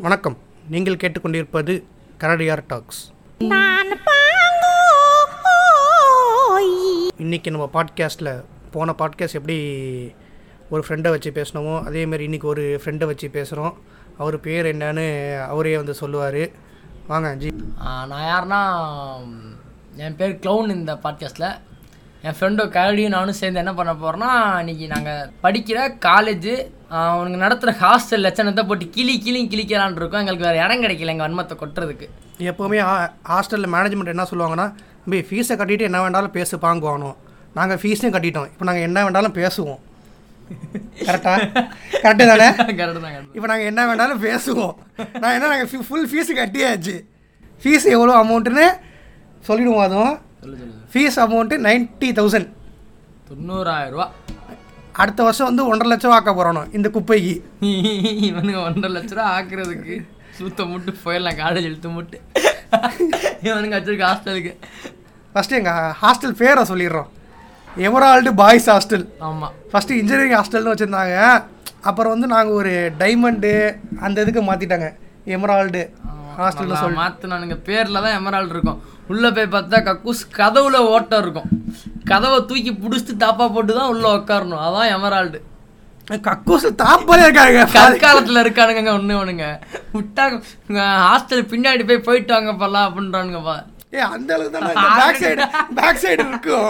வணக்கம். நீங்கள் கேட்டுக்கொண்டிருப்பது கரடியார் டாக்ஸ். இன்றைக்கி நம்ம பாட்காஸ்ட்டில் போன பாட்காஸ்ட் எப்படி ஒரு ஃப்ரெண்டை வச்சு பேசினோமோ அதேமாரி இன்றைக்கி ஒரு ஃப்ரெண்டை வச்சு பேசுகிறோம் அவர் பேர் என்னன்னு அவரே வந்து சொல்லுவார். வாங்க ஜி. நான் யாருன்னா என் பேர் க்ளவுன் இந்த பாட்காஸ்ட்டில் என் ஃப்ரெண்டு கரடியும் நானும் சேர்ந்து என்ன பண்ண போகிறோன்னா இன்னைக்கு நாங்கள் படிக்கிற காலேஜு அவனுங்க நடத்துகிற ஹாஸ்டல் லட்சணத்தை போட்டு கிளி கிளி கிளிக்கலான் இருக்கோம். எங்களுக்கு வேறு இடம் கிடைக்கல எங்கள் வன்மத்தை கொட்டுறதுக்கு. எப்போவுமே ஹாஸ்டலில் மேனேஜ்மெண்ட் என்ன சொல்லுவாங்கன்னா தம்பி ஃபீஸை கட்டிட்டு என்ன வேண்டாலும் பேசு பாங்குவானோம் நாங்கள் ஃபீஸையும் கட்டிட்டோம். இப்போ நாங்கள் என்ன வேண்டாலும் பேசுவோம். கரெக்டா கரெக்டு தானே? கரெக்டு தான். இப்போ நாங்கள் என்ன வேணாலும் பேசுவோம். நான் என்ன நாங்கள் ஃபுல் ஃபீஸு கட்டியாச்சு. ஃபீஸ் எவ்வளோ அமௌண்ட்டுன்னு சொல்லிடுவோம் அதுவும். ஃபீஸ் அமௌண்ட்டு நைன்ட்டி தௌசண்ட் தொண்ணூறாயிரம் ரூபா அடுத்த வருஷம் வந்து ஒன்றரை லட்சம் ஆக்க போகிறோம் இந்த குப்பைக்கு. இவனுங்க ஒன்றரை லட்ச ரூபா ஆக்குறதுக்கு. சூத்த முட்டு போயிடலாம் காலேஜ் இழுத்து முட்டு. இவனுங்க வச்சிருக்க ஹாஸ்டலுக்கு ஃபஸ்ட்டு எங்கள் ஹாஸ்டல் பேரை சொல்லிடுறோம். எமரால்டு பாய்ஸ் ஹாஸ்டல் ஆமாம் ஃபஸ்ட்டு இன்ஜினியரிங் ஹாஸ்டல்னு வச்சுருந்தாங்க. அப்புறம் வந்து நாங்கள் ஒரு டைமண்டு அந்த இதுக்கு மாற்றிட்டாங்க எமரால்டு ஹாஸ்டல்னு நல்லா சொல்லி. மாத்துனானுங்க. பேர்ல தான் எமரால்டு இருக்கும். உள்ள போய் பார்த்தா கக்கூஸ் கதவுல ஓட்டம் இருக்கும். கதவை தூக்கி புடிச்சிட்டு தாப்பா போட்டு தான் உள்ள உட்காரணும் அதான் எமரால்டு. கக்கூசில் தாப்பாலே இருக்காங்க. கற்காலத்துல இருக்கானுங்க ஒண்ணு ஒண்ணுங்க. விட்டா ஹாஸ்டல் பின்னாடி போய் போயிட்டு வாங்க பல்லாம் அப்படின்றானுங்கப்பா. ஏ அந்த அளவுக்கு தான் பேக் சைடு பேக் சைடு இருக்கும்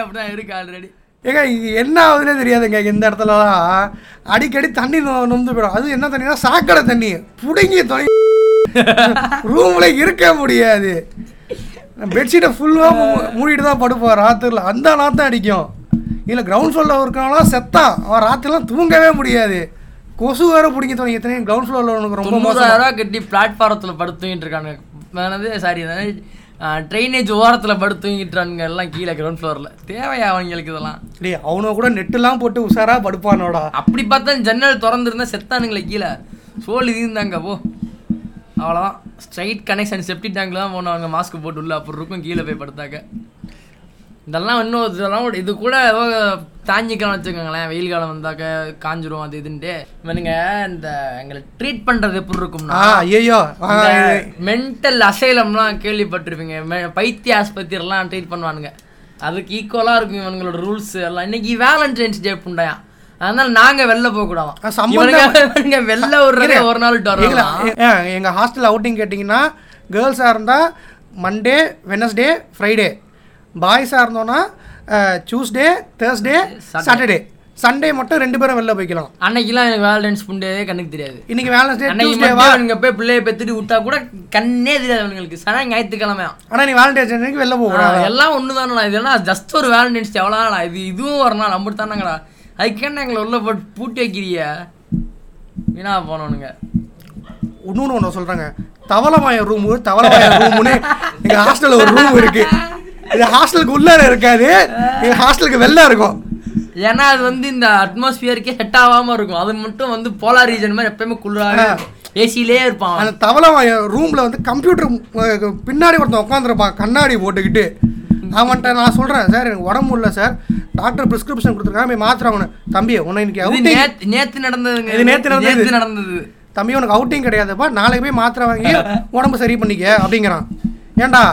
அப்படிதான் இருக்கு ஆல்ரெடி ஏங்க என்ன ஆகுதுன்னே தெரியாதுங்க இந்த இடத்துலலாம். அடிக்கடி தண்ணி நொந்து போயிடும். அது என்ன தண்ணினா சாக்கடை தண்ணி. புடுங்கி தொலை ரூம்ல இருக்க முடியாது. பெட்ஷீட்டை ஃபுல்லாக மூடிட்டு தான் படுப்போம். ராத்திரில அந்த நாத்தம் அடிக்கும். இல்லை கிரவுண்ட் ஃப்ளோரில் இருக்கவங்களாம் செத்தான் அவன் ராத்திரிலாம் தூங்கவே முடியாது. கொசு வேற பிடிங்கி தொலை எத்தனை கிரவுண்ட் ஃப்ளோரில் உனக்கு ரொம்ப மோசம் கட்டி பிளாட்ஃபாரத்தில் படுத்து தூங்கிட்டு இருக்கானுங்க. சாரி ட்ரைனேஜ் ஓரத்தில் படுத்து தூங்கிட்டுறானுங்க எல்லாம் கீழே கிரவுண்ட் ஃப்ளோரில் தேவையா அவங்களுக்கு இதெல்லாம்? டேய் அவனும் கூட நெட்டுலாம் போட்டு உஷாரா படுப்பானோடா. அப்படி பார்த்தா ஜன்னல் திறந்துருந்தா செத்தானுங்களே கீழே. சோல் இருந்தாங்க போ. அவ்வளோதான் ஸ்ட்ரைட் கனெக்ஷன் செப்டி டேங்கில் தான் போனவங்க மாஸ்க் போட்டு உள்ள அப்படி இருக்கும் கீழே போய் படுத்தாக்க. இதெல்லாம் இன்னும் இதெல்லாம் இது கூட ஏதோ தாங்கிக்கலாம் வச்சுக்கோங்களேன். வெயில் காலம் வந்தாக்க காஞ்சிரும் அது இதுன்ட்டு. இவனுங்க இந்த எங்களை ட்ரீட் பண்ணுறது எப்படி இருக்கும்னா ஐயோ மென்டல் அசைலம்லாம் கேள்விப்பட்டிருப்பீங்க. பைத்திய ஆஸ்பத்திரிலாம் ட்ரீட் பண்ணுவானுங்க. அதுக்கு ஈக்குவலாக இருக்கும் இவங்களோட ரூல்ஸ் எல்லாம். இன்னைக்கு வேலண்டைன்ஸ் டே புண்டாயா? அதனால நாங்க வெளில போக கூடாது வெளில விடுறதே ஒரு நாள் எங்கள் ஹாஸ்டல் அவுட்டிங் கேட்டிங்கன்னா கேர்ள்ஸாக இருந்தால் மண்டே வெனஸ்டே ஃப்ரைடே பாய்ஸாக இருந்தோன்னா டியூஸ்டே தேர்ஸ்டே சாட்டர்டே சண்டே மட்டும் ரெண்டு பேரும் வெளில போய்க்கலாம். அன்னைக்கெல்லாம் எனக்கு வேலண்டைன்ஸ் புண்டே கண்ணுக்கு தெரியாது. இன்னைக்கு வேலன்ஸ் டே டியூஸ்டேவா மட்டும் இவனுங்க போய் பிள்ளைய பெத்துட்டு விட்டா கூட கண்ணே தெரியாது அவங்களுக்கு சனா ஞாயிற்றுக்கிழமை ஆனால் நீ வேலண்டைன்ஸ் அன்னைக்கு வெளில போக எல்லாம் ஒன்று தானடா இது என்ன ஜஸ்ட் ஒரு வேலண்டைன்ஸ் எவ்வளோ இது இதுவும் ஒரு நாள். தானங்கடா. அதுக்கேன்னு எங்களை உள்ள போட்டு பூட்டி வைக்கிறிய? வீணா போனவனுங்க. இன்னொன்று ஒன்று சொல்கிறாங்க தவளமாய ரூமு தவளமாய ரூமுன்னு எங்கள் ஹாஸ்டலில் ஒரு ரூம் இருக்கு. இது ஹாஸ்டலுக்கு உள்ளார இருக்காது. எங்கள் ஹாஸ்டலுக்கு வெளில இருக்கும். ஏன்னா அது வந்து இந்த அட்மாஸ்பியருக்கே செட் ஆகாம இருக்கும். அது மட்டும் வந்து போலார் ரீஜன் மாதிரி எப்பயுமே குளிராக ஏசிலே இருப்பான். அந்த தவளமாய ரூமில் வந்து கம்ப்யூட்டர் பின்னாடி ஒருத்தன் உட்காந்துருப்பான் கண்ணாடி போட்டுக்கிட்டு. அவன்கிட்ட நான் சொல்கிறேன் சார் எனக்கு உடம்பு இல்லை சார். டாக்டர் ப்ரிஸ்கிரிப்ஷன் கொடுத்துருக்காங்க போய் மாத்திரை வாங்கணும். தம்பி உன்னை இன்னைக்கு நேத்து நடந்ததுங்க. இது நேத்து நடந்தது. நேத்து நடந்தது. தம்பி உனக்கு அவுட்டிங் கிடையாதுப்பா. நாளைக்கு போய் மாத்திரை வாங்கி உடம்பு சரி பண்ணிக்க அப்படிங்கிறான். ஏன்டா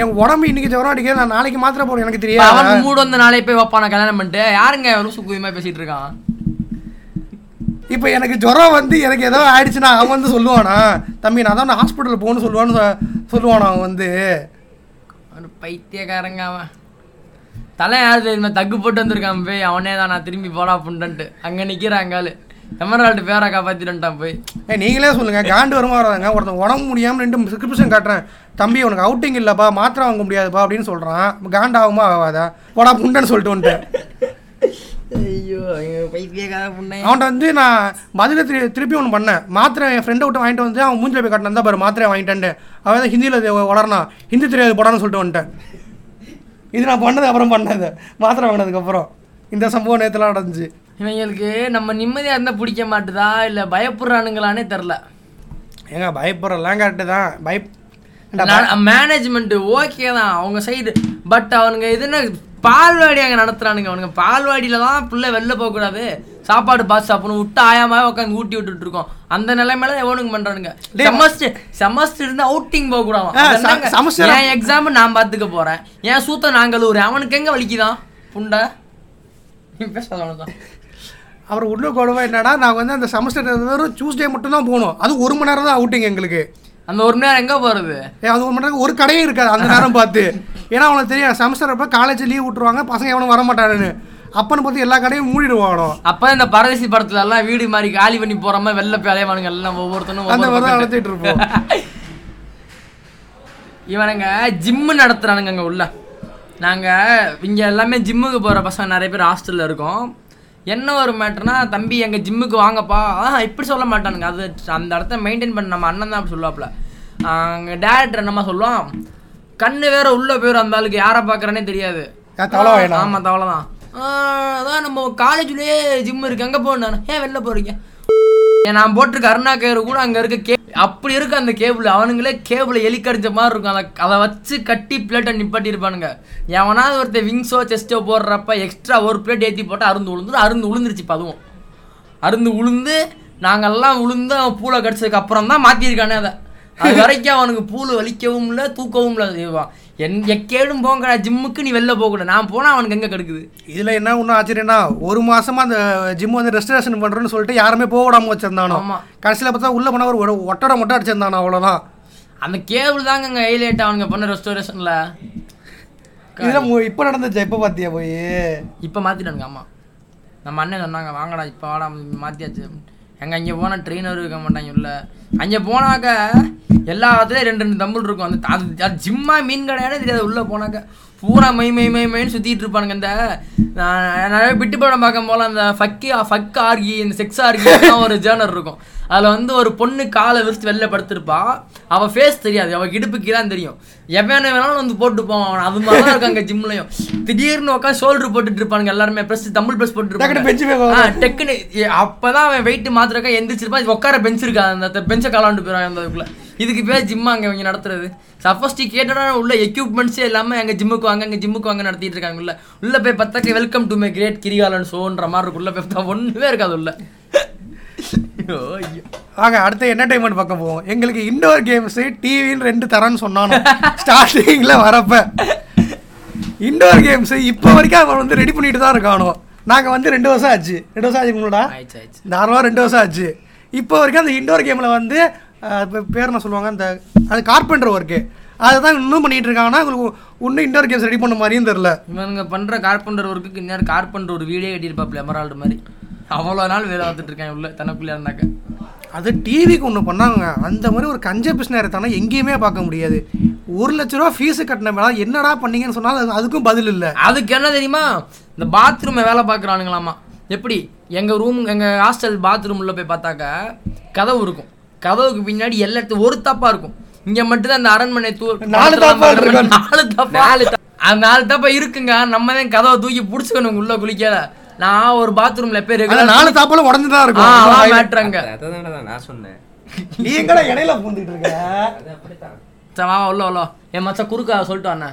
என் உடம்பு இன்னைக்கு ஜுரம் அடிக்க நான் நாளைக்கு மாத்திரை போடுறேன் எனக்கு தெரியாது. அவன் மூடு வந்த நாளே போய் வைப்பான கல்யாணம் பண்ணிட்டு? யாருங்க லூசு குதிமா பேசிட்டு இருக்கான்? இப்போ எனக்கு ஜுரம் வந்து எனக்கு ஏதோ ஆயிடுச்சுன்னா அவன் வந்து சொல்லுவானா தம்பி நான் தான் ஹாஸ்பிட்டல் போகணும்னு சொல்லுவான்னு சொல்லுவானா அவன் வந்து? ஒரு பைத்தியக்காரங்க அவன் தலை யார் தெரியுமா? தக்கு போட்டு வந்திருக்கான் போய். அவனே தான் நான் திரும்பி போடா புண்டன்ட்டு. அங்கே நிக்கிறான் அங்காலு எமரால்டு பேரை காப்பாற்றிட்டான் போய். ஏ நீங்களே சொல்லுங்க. காண்டு வருமா வராதாங்க. ஒருத்தன் உடம்பு முடியாமல் ரெண்டு சிக்ரிப்ஷன் காட்டுறேன். தம்பி உனக்கு அவுட்டிங் இல்லைப்பா. மாத்திரை வாங்க முடியாதுப்பா அப்படின்னு சொல்கிறான் காண்டாகுமா ஆகாதா? போடா புண்டன்னு சொல்லிட்டு வந்துட்டேன். ஐயோ பைத்தியக்கார புண்ணை. அவன்கிட்ட வந்து நான் பதில திரு திருப்பி ஒன்று பண்ணேன். மாத்திரை என் ஃப்ரெண்டை விட்டு வாங்கிட்டு வந்து அவன் மூஞ்சில் போய் காட்டினா பாரு மாத்திரை வாங்கிட்டேன் அவன் தான் ஹிந்தியில் உடறான் ஹிந்தி தெரியாது போடான்னு சொல்லிட்டு வந்துட்டேன். இது நான் பண்ணது அப்புறம் பண்ணது. மாத்திரை வாங்கினதுக்கப்புறம் இந்த சம்பவம் நேற்றுலாம் நடந்துச்சு. இவங்களுக்கு நம்ம நிம்மதியா இருந்தா பிடிக்க மாட்டுதா இல்ல பயப்படுறானுங்களானே தெரில ஏங்க பயப்படுறலாம் கரெக்டு தான். பய மேனேஜ்மெண்ட் ஓகே தான் அவங்க சைடு பட் அவனுங்க இது என்ன பால்வாடி அங்கே நடத்துறானுங்க அவனுங்க. பால்வாடியில தான் பிள்ளை வெளில போகக்கூடாது சாப்பாடு பார்த்து சாப்பிடணும் விட்டு ஆயாமாவே உட்காந்து ஊட்டி விட்டுட்டு இருக்கோம். அந்த நிலைமையில எவனுக்கு பண்றானுங்க. செமஸ்டர் செமஸ்டர் இருந்து அவுட்டிங் போக கூடாது. என் எக்ஸாம் நான் பார்த்துக்க போறேன். என் சூத்த கழுவுறேன். அவனுக்கு எங்க வலிக்குதான் புண்டை? அவர் உள்ள கொடுவா என்னன்னா நான் வந்து அந்த செமஸ்டர் வெறும் டியூஸ்டே மட்டும் தான் போகணும். அது ஒரு மணி நேரம் தான் அவுட்டிங் எங்களுக்கு. அந்த ஒரு மணி நேரம் எங்க போறது? ஏ, அது ஒரு மணி நேரம் ஒரு கடையும் இருக்காது அந்த நேரம் பார்த்து. ஏன்னா அவனுக்கு தெரியும் செமஸ்டர் அப்போ காலேஜ் லீவ் விட்டுருவாங்க பசங்க எவனும் வர மாட்டானுன்னு. அப்பன்னு பார்த்து எல்லா கடையும் மூடிடுவானோ அப்ப இந்த பரதேசி படத்துல எல்லாம் வீடு மாதிரி காலி பண்ணி போற மாதிரி வெள்ள பேலையவானுங்க எல்லாம் ஒவ்வொருத்தனும் அந்த மாதிரி நடத்திட்டு இருப்போம். இவனுங்க ஜிம்மு நடத்துறானுங்க அங்க உள்ள. நாங்க இங்க எல்லாமே ஜிம்முக்கு போற பசங்க நிறைய பேர் ஹாஸ்டல்ல இருக்கோம். என்ன ஒரு மேட்டர்னா தம்பி எங்க ஜிம்முக்கு வாங்கப்பா. இப்படி சொல்ல மாட்டானுங்க. அது அந்த இடத்த மெயின்டைன் பண்ண நம்ம அண்ணன் தான் அப்படி சொல்லுவாப்ல அங்கே டேரக்டர் என்னமா சொல்லுவான்? கண்ணு வேற உள்ள போயிடும் அந்த ஆளுக்கு. யாரை பார்க்கறனே தெரியாது. ஏன் தவளை தான். அதான் நம்ம காலேஜ்லயே ஜிம் இருக்கு. அங்க போகணும்? ஏன் வெளில போறீங்க? ஏன் நான் போட்டிருக்க அருணா கயிறு கூட அங்க இருக்க கே அப்படி இருக்கு அந்த கேபிள் அவனுங்களே கேபிளை எலிக்கடிச்ச மாதிரி இருக்கும். அதை அதை வச்சு கட்டி பிளேட்டை நிப்பாட்டி இருப்பானுங்க எவனாவது ஒருத்தர் விங்ஸோ செஸ்டோ போடுறப்ப எக்ஸ்ட்ரா ஒரு பிளேட் ஏற்றி போட்டால் அருந்து உளுந்து அருந்து உளுந்துருச்சு அதுவும். அருந்து உளுந்து நாங்கெல்லாம் உளுந்து அவன் பூலை கடிச்சதுக்கு அப்புறம் தான் மாற்றிருக்கானே அதை. அது வரைக்கும் அவனுக்கு பூல் வலிக்கவும் இல்லை தூக்கவும் இல்லை என் எக்கேடும் போங்கடா ஜிம்முக்கு நீ வெளில போகக்கூடாது. நான் போனால் அவனுக்கு எங்கே கெடுக்குது? இதுல என்ன ஒன்றும் ஆச்சரியம்னா ஒரு மாசமா அந்த ஜிம் வந்து ரெஸ்டரேஷன் பண்றேன்னு சொல்லிட்டு யாருமே போக விடாம வச்சிருந்தானோ. ஆமா. கடைசியில பார்த்தா உள்ள போனா ஒரு ஒட்டடை மட்டும் அடிச்சிருந்தானோ அவ்வளவுதான். அந்த கேபிள் தாங்க அங்கே ஹைலைட் அவனுங்க பண்ண ரெஸ்டோரேஷனில் இதுல இப்ப நடந்துச்சு? எப்ப பாத்தியா போய்? இப்போ மாற்றிட்டானுங்க ஆமாம் நம்ம அண்ணன் சொன்னாங்க வாங்கடா இப்போ வாடா மாற்றியாச்சு எங்கே அங்கே போனால் ட்ரெயினர் இருக்க மாட்டாங்க உள்ள அங்கே போனாக்க எல்லா இடத்துலையும் ரெண்டு ரெண்டு தம்பிள் இருக்கும். அந்த அது அது ஜிம்மா மீன் கடையானே தெரியாது. உள்ளே போனாக்க பூரா மை மை மை மைன்னு சுற்றிட்டு இருப்பானுங்க இந்த நான் நிறைய விட்டு படம் பார்க்கும் போல அந்த ஃபக்கி ஃபக் ஆர்கி இந்த செக்ஸ் ஆர்கி ஒரு ஜேர்னர் இருக்கும். அதில் வந்து ஒரு பொண்ணு காலை விரிச்சு வெளில படுத்திருப்பா. அவள் ஃபேஸ் தெரியாது. அவள் இடுப்புக்கு தான் தெரியும். எவன வேணாலும் வந்து போட்டு போவான் அவன். அது மாதிரி தான் இருக்கும் அங்கே ஜிம்லையும் திடீர்னு உட்காந்து ஷோல்டர் போட்டுட்டு இருப்பானுங்க எல்லாருமே. ப்ரெஸ் தமிழ் ப்ரெஸ் போட்டு டக்குனு bench மேல இருப்பாங்க ஆ, டக்குன்னு ஏ, அப்பதான் அவன் வெயிட் மாத்திரக்கா எந்திரிச்சிருப்பான். இது உட்கார பெஞ்ச் இருக்கா? அந்த பெஞ்சை காலாண்டு போயிடும் அந்த இதுக்குள்ள. இதுக்கு பேர் ஜிம் அங்க இவங்க நடத்துறது. சஃபஸ்டிகேட்டடான உள்ள எக்யூப்மெண்ட்ஸே இல்லாம எங்க ஜிம்முக்கு வாங்க எங்க ஜிம்முக்கு வாங்க நடத்திட்டு இருக்காங்க. உள்ள உள்ள போய் பார்த்தாக்க welcome to my great Kirikalan ஷோன்ற மாதிரி இருக்கும். உள்ள போய் பார்த்தா ஒண்ணுமே இருக்காது உள்ள. வாங்க அடுத்த என்டர்டைன்மெண்ட் பக்கம் போவோம். எங்களுக்கு இண்டோர் கேம்ஸ் டிவின்னு ரெண்டு தரேன்னு சொன்னானோ? ஸ்டார்டிங்ல வரப்ப. இண்டோர் கேம்ஸ் இப்போ வரைக்கும் அவன் வந்து ரெடி பண்ணிட்டு தான் இருக்கானோ? நாங்க வந்து ரெண்டு வருஷம் ஆச்சு. ரெண்டு வருஷம் ஆச்சு முன்னாடா? ஆயிடுச்சு தாராளமாக ரெண்டு வருஷம் ஆச்சு. இப்போ வரைக்கும் அந்த இண்டோர் கேமில் வந்து பேர் என்ன சொல்லுவாங்க? அந்த அது கார்பெண்டர் ஒர்க்கு அதுதான் இன்னும் பண்ணிட்டு இருக்காங்கன்னா உங்களுக்கு இன்னும் இண்டோர் கேம்ஸ் ரெடி பண்ண மாதிரியும் தெரில இவனுங்க பண்ற கார்பெண்டர் ஒர்க்குக்கு இன்னொரு கார்பெண்டர் ஒரு வீடே கட்டியிருப்பாப்ல எமரால்டு மாதிரி. அவ்வளோ நாள் வேலை பார்த்துட்டு இருக்கேன் உள்ள தனக்குள்ளே இருந்தாக்க. அது டிவிக்கு ஒன்று பண்ணாங்க அந்த மாதிரி ஒரு கஞ்ச பிஸ்னர் தானே எங்கேயுமே பார்க்க முடியாது. ஒரு லட்ச ரூபா ஃபீஸு கட்டின மேலே என்னடா பண்ணீங்கன்னு சொன்னால் அது- அதுக்கும் பதில் இல்லை. அதுக்கு என்ன தெரியுமா? இந்த பாத்ரூமை வேலை பார்க்குறானுங்களாமா. எப்படி? எங்கள் ரூம் எங்கள் ஹாஸ்டல் பாத்ரூம் உள்ள போய் பார்த்தாக்க கதவு இருக்கும். கதவுக்கு பின்னாடி எல்லா இடத்து ஒரு தப்பா இருக்கும். இங்க மட்டும் தான் அந்த அரண்மனை தூ நாலு தாப்பா. நாலு தப்பா. நாலு அந்த நாலு தப்பா இருக்குங்க. நம்ம தான் கதவை தூக்கி பிடிச்சிக்கணும் உள்ள குளிக்காத நான் ஒரு பாத்ரூம்ல போய் ரெகுலர் நாலு தாப்பாலும் உடஞ்சு தான் ஆ இருக்கும் மேட்ருங்க அதான் தான் நான் சொன்னேன். நீ எங்கடா இடையில பூந்துட்டு இருக்க? சரி வா உள்ள உள்ள. என் மச்சான் குறுக்கா சொல்லிட்டு அண்ணா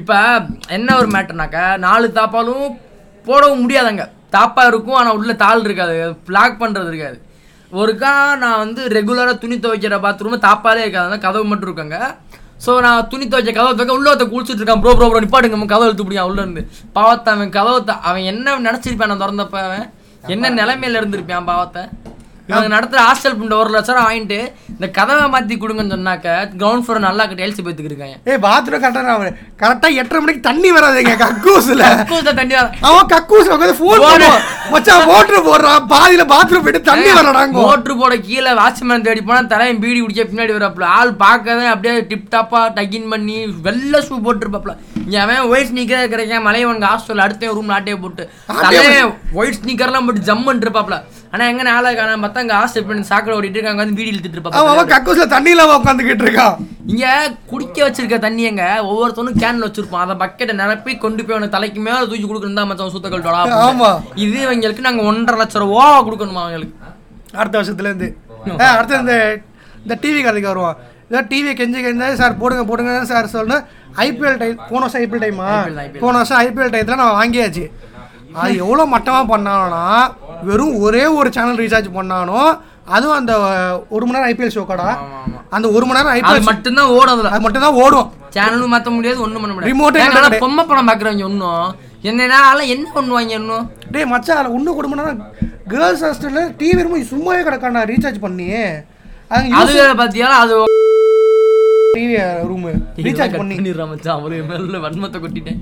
இப்போ என்ன ஒரு மேட்டர்னாக்க நாலு தாப்பாலும் போடவும் முடியாதுங்க. தாப்பா இருக்கும் ஆனால் உள்ள தாள் இருக்காது. பிளாக் பண்ணுறது இருக்காது. ஒருக்கா நான் வந்து ரெகுலராக துணி துவைக்கிற பாத்ரூம் தாப்பாலே இருக்காது அதான் கதவு மட்டும் இருக்காங்க. ஸோ நான் துணி துவைச்ச கதவை துவைக்க உள்ள குளிச்சுட்டு இருக்கான். ப்ரோ ப்ரோ ப்ரோ நிப்பாடுங்க கதவை இழுத்து பிடிக்கும் உள்ள இருந்து பாவத்தை அவன் கதவை அவன் என்ன நினச்சிருப்பான் நான் திறந்தப்ப அவன்? என்ன நிலைமையில இருந்திருப்பான் பாவத்தை? இவங்க நடத்துற ஹாஸ்டல் புண்ட ஒரு லட்சம் வாங்கிட்டு இந்த கதவை மாத்தி கொடுங்கன்னு சொன்னாக்க கிரவுண்ட் ஃப்ளோர் நல்லா கட்டி எல்சி இருக்காங்க. ஏய் பாத்ரூம் கரெக்டாக கரெக்டாக எட்டரை மணிக்கு தண்ணி வராதுங்க கக்கூஸில் கக்கூஸ்ல தண்ணி வர அவன் கக்கூஸ் உட்காந்து ஃபோன் பண்ணுவான் மச்சான் மோட்டர் போடுறான். பாதியில பாத்ரூம் போயிட்டு தண்ணி வரடாங்க மோட்ரு போட கீழே வாட்ச்மேன் தேடி போனா தலையும் பீடி குடிக்க பின்னாடி வரப்பல. ஆள் பார்க்கவே அப்படியே டிப் டாப்பா டக்கின் பண்ணி வெள்ளை ஷூ போட்டுருப்பாப்ல இங்க அவன் ஒயிட் ஸ்னீக்கர் கிடைக்காம மலையவனுக்கு ஹாஸ்டல் அடுத்த ரூம் நாட்டையே போட்டு. தலைவன் ஒயிட் ஸ்னீக்கர்லாம் போட்டு ஜம்முன்னு இருப்பாப்ல ஆனா எங்க நாளா காண பார்த்தா அங்க ஹாஸ்டல் பண்ணி சாக்கடை ஓடிட்டு இருக்காங்க வந்து பீடி இழுத்துட்டு இருப்பாப்ல அவன் கக்கூஸ்ல தண்ணியில உட்காந்துக்கிட்டு இருக்கான் இங்க குடிக்க வச்சிருக்க தண்ணியங்க ஒவ்வொருத்தனும் கேன்ல வச்சிருப்பான். அதை பக்கெட்டை நிரப்பி கொண்டு போய் அவனுக்கு தலைக்கு மேல தூக்கி கொடுக்கணும் மச்சான் சுத்த கழட்டோடா ஆமா. இது இவங்களுக்கு நாங்க ஒன்றரை லட்சம் ரூபா கொடுக்கணுமா அவங்களுக்கு? அடுத்த வருஷத்துல இருந்து. அடுத்து இந்த இந்த டிவி கதைக்கு வருவான். இதான் டிவி கெஞ்சி கெஞ்சா சார் போடுங்க போடுங்க சார் சொல்லணும் ஐபிஎல் டைம் போன வருஷம் ஐபிஎல் டைமா. போன வருஷம் ஐபிஎல் டயத்தில் நான் வாங்கியாச்சு. அது எவ்வளோ மட்டமாக பண்ணானா வெறும் ஒரே ஒரு சேனல் ரீசார்ஜ் பண்ணானோ அதுவும் அந்த ஒரு மணி நேரம் ஐபிஎல் ஆமா ஆமா அந்த ஒரு மணி நேரம் ஐபிஎல் மட்டும்தான் ஓடும் அது மட்டும் தான் ஓடும் சேனலும் மாத்த முடியாது ஒண்ணும் பண்ண முடியாது. ஆனா பொம்மை படம் பாக்குறவங்க ஒன்றும் என்னன்னா அதெல்லாம் என்ன பண்ணுவாங்க இன்னும்? டேய் மச்சான் அதில் ஒன்று குடும்பம்னா கேர்ள்ஸ் ஹாஸ்டலில் டிவி ரூம் சும்மாவே கிடக்காண்டா ரீசார்ஜ் பண்ணி அது பாத்தியா? அது டிவி ரூமு ரீசார்ஜ் பண்ணி. மச்சான் அவரு மேல வன்மத்தை கொட்டிட்டேன்.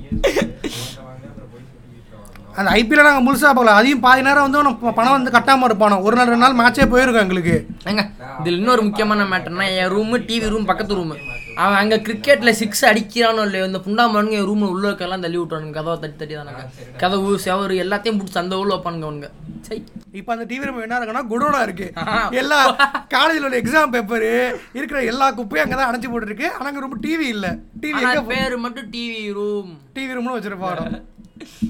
அந்த ஐபிஎல் நாங்கள் முழுசாக பார்க்கல. அதையும் பாதி நேரம் வந்து பணம் வந்து கட்டாமல் இருப்பானோ? ஒரு நாள் ரெண்டு நாள் மேட்சே போயிருக்கும் எங்களுக்கு. ஏங்க இதுல இன்னொரு முக்கியமான மேட்டர்னா என் ரூமு டிவி ரூம் பக்கத்து ரூமு அவன் அங்க கிரிக்கெட்ல சிக்ஸ் அடிக்கிறானோ இல்லையோ இந்த புண்டாமனுங்க என் ரூம்ல உள்ள இருக்கலாம் தள்ளி விட்டுறானுங்க கதவை தட்டி தட்டி தானாங்க கதவு செவரு எல்லாத்தையும் பிடிச்சி அந்த உள்ள வைப்பானுங்க அவனுங்க. சரி இப்போ அந்த டிவி ரூம் என்ன இருக்குன்னா குடோனா இருக்கு. எல்லா காலேஜில் உள்ள எக்ஸாம் பேப்பரு இருக்கிற எல்லா குப்பையும் அங்கே தான் அடைச்சி போட்டுருக்கு. ஆனால் அங்கே ரொம்ப டிவி இல்லை. டிவி பேரு மட்டும் டிவி ரூம் டிவி ரூம்னு வச்சிருப்பாங்க